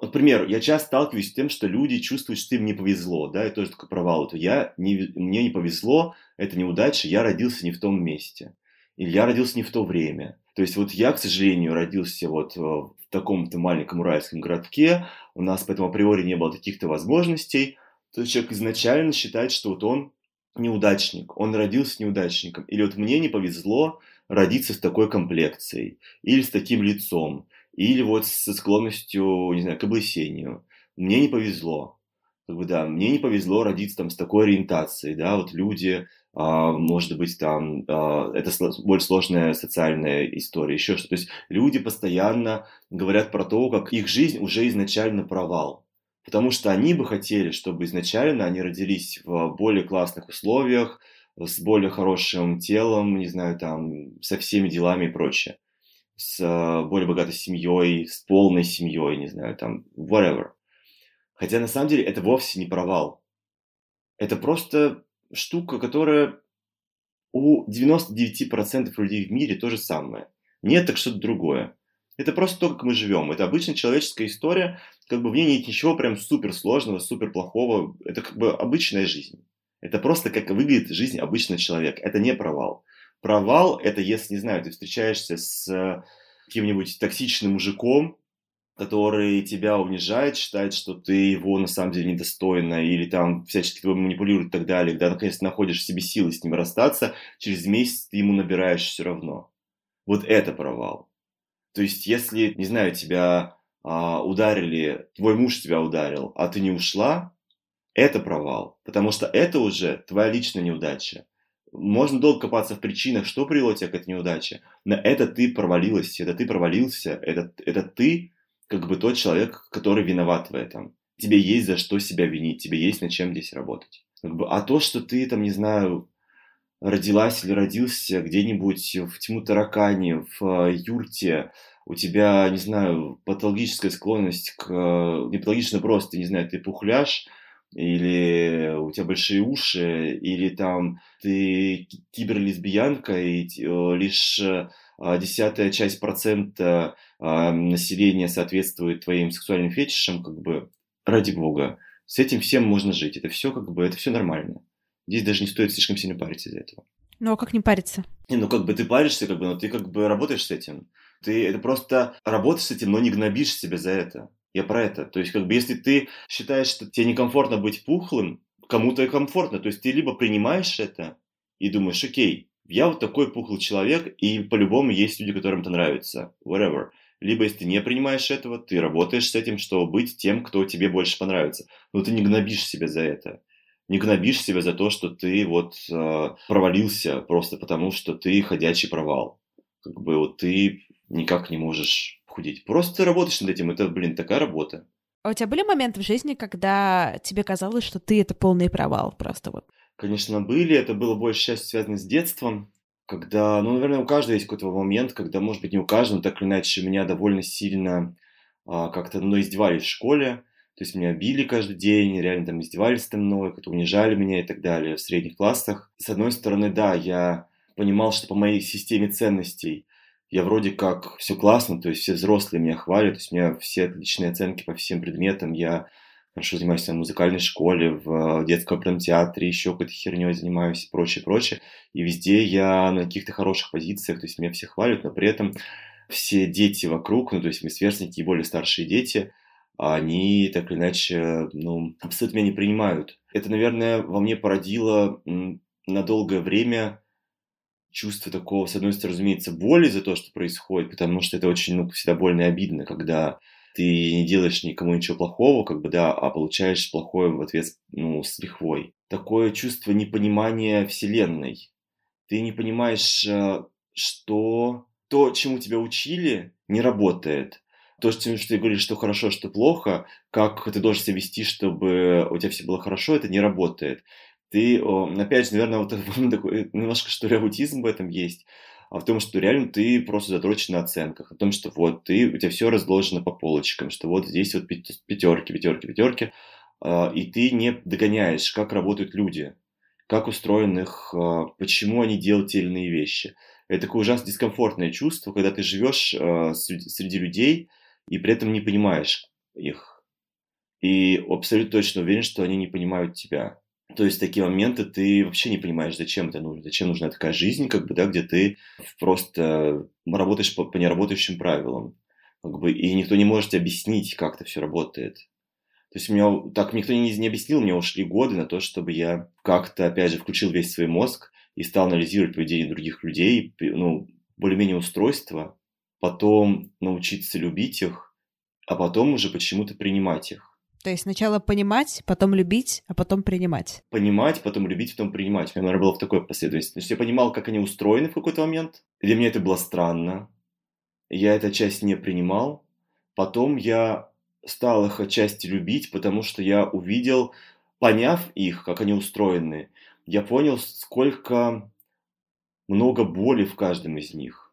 Например, я часто сталкиваюсь с тем, что люди чувствуют, что им не повезло, да, это тоже такой провал. Это я, не, мне не повезло, это неудача, я родился не в том месте. Или я родился не в то время. То есть вот я, к сожалению, родился вот э, в таком-то маленьком уральском городке, у нас поэтому априори не было таких-то возможностей. То есть человек изначально считает, что вот он неудачник, он родился неудачником. Или вот мне не повезло родиться с такой комплекцией, или с таким лицом, или вот со склонностью, не знаю, к облысению. Мне не повезло. Как бы, да, мне не повезло родиться там с такой ориентацией, да, вот люди, а, может быть, там, а, это более сложная социальная история, еще что-то. То есть люди постоянно говорят про то, как их жизнь уже изначально провал. Потому что они бы хотели, чтобы изначально они родились в более классных условиях, с более хорошим телом, не знаю, там, со всеми делами и прочее с э, более богатой семьей, с полной семьей, не знаю, там, whatever. Хотя на самом деле это вовсе не провал. Это просто штука, которая у 99% людей в мире то же самое. Нет, так что-то другое. Это просто то, как мы живем. Это обычная человеческая история, как бы в ней нет ничего прям супер сложного, супер плохого. Это как бы обычная жизнь. Это просто как выглядит жизнь обычного человека. Это не провал. Провал – это если, не знаю, ты встречаешься с каким-нибудь токсичным мужиком, который тебя унижает, считает, что ты его на самом деле недостойна, или там всячески тобой манипулирует и так далее, когда наконец находишь в себе силы с ним расстаться, через месяц ты ему набираешь все равно. Вот это провал. То есть, если, не знаю, тебя а, ударили, твой муж тебя ударил, а ты не ушла, это провал. Потому что это уже твоя личная неудача можно долго копаться в причинах, что привело тебя к этой неудаче, но это ты провалилась, это ты провалился, это, это ты как бы тот человек, который виноват в этом. Тебе есть за что себя винить, тебе есть над чем здесь работать. Как бы, а то, что ты там, не знаю, родилась или родился где-нибудь в тьму таракани, в э, юрте, у тебя, не знаю, патологическая склонность к... Э, не патологично просто, не знаю, ты пухляш, или у тебя большие уши, или там ты киберлесбиянка, и э, лишь десятая часть процента населения соответствует твоим сексуальным фетишам, как бы, ради бога, с этим всем можно жить. Это все как бы, это все нормально. Здесь даже не стоит слишком сильно париться из-за этого. Ну а как не париться? Не, ну как бы ты паришься, как бы, но ты как бы работаешь с этим. Ты это просто работаешь с этим, но не гнобишь себя за это. Я про это. То есть, как бы, если ты считаешь, что тебе некомфортно быть пухлым, кому-то и комфортно. То есть, ты либо принимаешь это и думаешь, окей, я вот такой пухлый человек, и по-любому есть люди, которым это нравится. Whatever. Либо, если ты не принимаешь этого, ты работаешь с этим, чтобы быть тем, кто тебе больше понравится. Но ты не гнобишь себя за это не гнобишь себя за то, что ты вот э, провалился просто потому, что ты ходячий провал. Как бы вот ты никак не можешь худеть. Просто работаешь над этим, это, блин, такая работа. А у тебя были моменты в жизни, когда тебе казалось, что ты это полный провал просто вот? Конечно, были. Это было больше часть связано с детством, когда, ну, наверное, у каждого есть какой-то момент, когда, может быть, не у каждого, но так или иначе, меня довольно сильно а, как-то, ну, издевались в школе. То есть меня били каждый день, реально там издевались со мной, как-то унижали меня и так далее в средних классах. С одной стороны, да, я понимал, что по моей системе ценностей я вроде как все классно, то есть все взрослые меня хвалят, то есть у меня все отличные оценки по всем предметам, я хорошо занимаюсь в музыкальной школе, в детском театре, еще какой-то херней занимаюсь прочее, прочее. И везде я на каких-то хороших позициях, то есть меня все хвалят, но при этом все дети вокруг, ну то есть мои сверстники и более старшие дети, они так или иначе, ну, абсолютно меня не принимают. Это, наверное, во мне породило на долгое время чувство такого, с одной стороны, разумеется, боли за то, что происходит, потому что это очень, ну, всегда больно и обидно, когда ты не делаешь никому ничего плохого, как бы, да, а получаешь плохое в ответ, ну, с лихвой. Такое чувство непонимания Вселенной. Ты не понимаешь, э, что то, чему тебя учили, не работает то, что, ты говоришь, что хорошо, что плохо, как ты должен себя вести, чтобы у тебя все было хорошо, это не работает. Ты, опять же, наверное, вот такой, немножко что ли аутизм в этом есть, а в том, что реально ты просто задрочен на оценках, о том, что вот ты, у тебя все разложено по полочкам, что вот здесь вот пятерки, пятерки, пятерки, а, и ты не догоняешь, как работают люди, как устроен их, а, почему они делают те или иные вещи. Это такое ужасно дискомфортное чувство, когда ты живешь а, среди людей, и при этом не понимаешь их. И абсолютно точно уверен, что они не понимают тебя. То есть такие моменты ты вообще не понимаешь, зачем это нужно, зачем нужна такая жизнь, как бы, да, где ты просто работаешь по, по неработающим правилам. Как бы, и никто не может объяснить, как это все работает. То есть у меня так никто не, не объяснил, меня ушли годы на то, чтобы я как-то, опять же, включил весь свой мозг и стал анализировать поведение других людей, ну, более-менее устройство, потом научиться любить их, а потом уже почему-то принимать их. То есть сначала понимать, потом любить, а потом принимать. Понимать, потом любить, потом принимать. Меня, наверное, было в такой последовательности. Я понимал, как они устроены в какой-то момент. Для меня это было странно. Я эту часть не принимал. Потом я стал их отчасти любить, потому что я увидел, поняв их, как они устроены, я понял, сколько много боли в каждом из них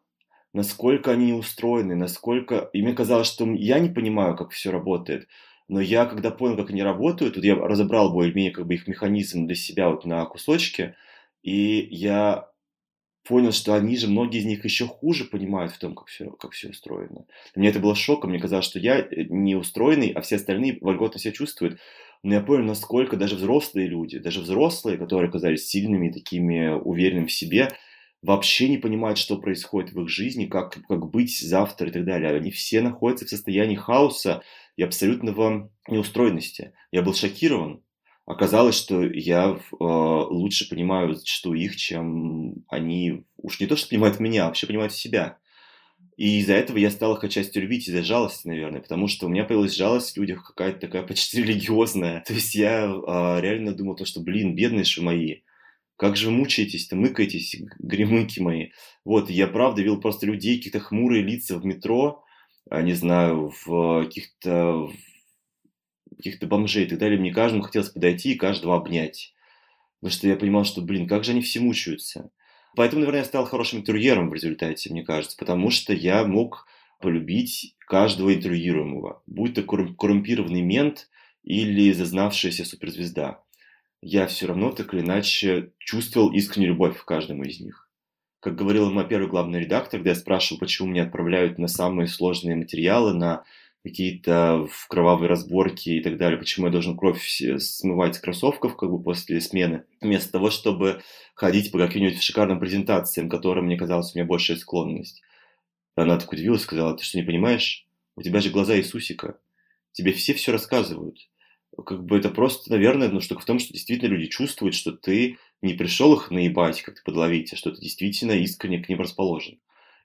насколько они устроены, насколько... И мне казалось, что я не понимаю, как все работает. Но я, когда понял, как они работают, вот я разобрал более-менее как бы их механизм для себя вот на кусочки, и я понял, что они же, многие из них еще хуже понимают в том, как все, как все устроено. Меня это было шоком, мне казалось, что я э, не устроенный, а все остальные вольготно себя чувствуют. Но я понял, насколько даже взрослые люди, даже взрослые, которые оказались сильными, такими уверенными в себе, вообще не понимают, что происходит в их жизни, как, как быть завтра и так далее. Они все находятся в состоянии хаоса и абсолютного неустроенности. Я был шокирован. Оказалось, что я э, лучше понимаю, что их, чем они уж не то, что понимают меня, а вообще понимают себя. И из-за этого я стал их отчасти любить, из-за жалости, наверное, потому что у меня появилась жалость в людях какая-то такая почти религиозная. То есть я э, реально думал, то, что, блин, бедные же мои, как же мучаетесь-то, мыкаетесь, гремыки мои. Вот, я правда видел просто людей, какие-то хмурые лица в метро, не знаю, в каких-то каких-то бомжей и так далее. Мне каждому хотелось подойти и каждого обнять. Потому что я понимал, что, блин, как же они все мучаются. Поэтому, наверное, я стал хорошим интервьюером в результате, мне кажется, потому что я мог полюбить каждого интервьюируемого, будь то коррумпированный мент или зазнавшаяся суперзвезда. Я все равно так или иначе чувствовал искреннюю любовь к каждому из них. Как говорил мой первый главный редактор, когда я спрашивал, почему меня отправляют на самые сложные материалы, на какие-то в кровавые разборки и так далее, почему я должен кровь смывать с кроссовков как бы после смены, вместо того, чтобы ходить по каким-нибудь шикарным презентациям, которым мне казалось у меня большая склонность. Она так удивилась, сказала, ты что, не понимаешь? У тебя же глаза Иисусика. Тебе все все рассказывают. Как бы это просто, наверное, ну, штука в том, что действительно люди чувствуют, что ты не пришел их наебать, как-то подловить, а что ты действительно искренне к ним расположен.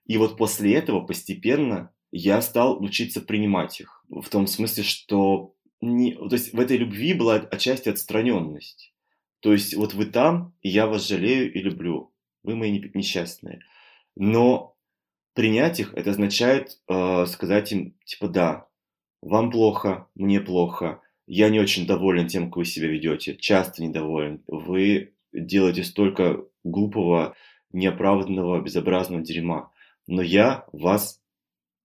И вот после этого постепенно я стал учиться принимать их. В том смысле, что не, то есть в этой любви была отчасти отстраненность. То есть вот вы там, и я вас жалею и люблю. Вы мои несчастные. Но принять их, это означает э, сказать им, типа, да, вам плохо, мне плохо, я не очень доволен тем, как вы себя ведете, часто недоволен. Вы делаете столько глупого, неоправданного, безобразного дерьма. Но я вас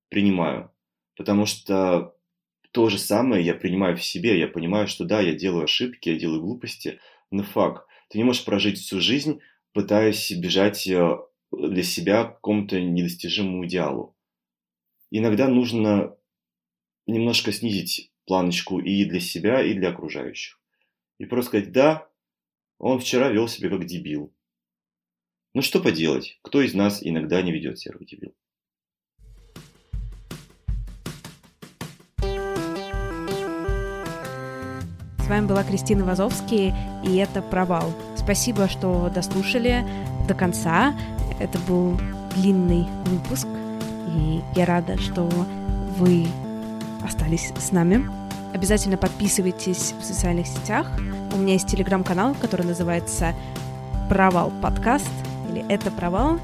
принимаю. Потому что то же самое я принимаю в себе. Я понимаю, что да, я делаю ошибки, я делаю глупости, но факт. Ты не можешь прожить всю жизнь, пытаясь бежать э, для себя к какому-то недостижимому идеалу. Иногда нужно немножко снизить планочку и для себя, и для окружающих. И просто сказать, да, он вчера вел себя как дебил. Ну что поделать, кто из нас иногда не ведет себя как дебил? С вами была Кристина Вазовский, и это «Провал». Спасибо, что дослушали до конца. Это был длинный выпуск, и я рада, что вы остались с нами. Обязательно подписывайтесь в социальных сетях. У меня есть телеграм-канал, который называется «Провал подкаст» или «Это провал»,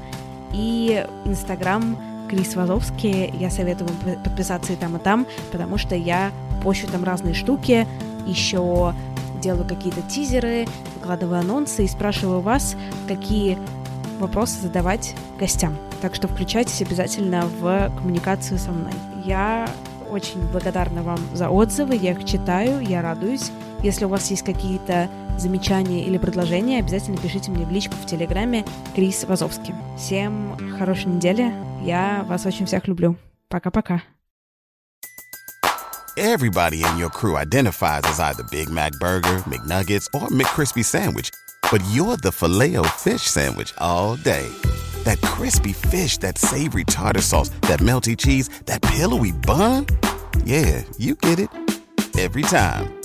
и инстаграм Крис Вазовский. Я советую вам подписаться и там, и там, потому что я пощу там разные штуки, еще делаю какие-то тизеры, выкладываю анонсы и спрашиваю вас, какие вопросы задавать гостям. Так что включайтесь обязательно в коммуникацию со мной. Я очень благодарна вам за отзывы, я их читаю, я радуюсь. Если у вас есть какие-то замечания или предложения, обязательно пишите мне в личку в Телеграме Крис Вазовский. Всем хорошей недели, я вас очень всех люблю. Пока-пока. Everybody in your crew identifies as either Big Mac Burger, McNuggets, or McCrispy Sandwich. But you're the filet fish Sandwich all day. That crispy fish, that savory tartar sauce, that melty cheese, that pillowy bun. Yeah, you get it. Every time.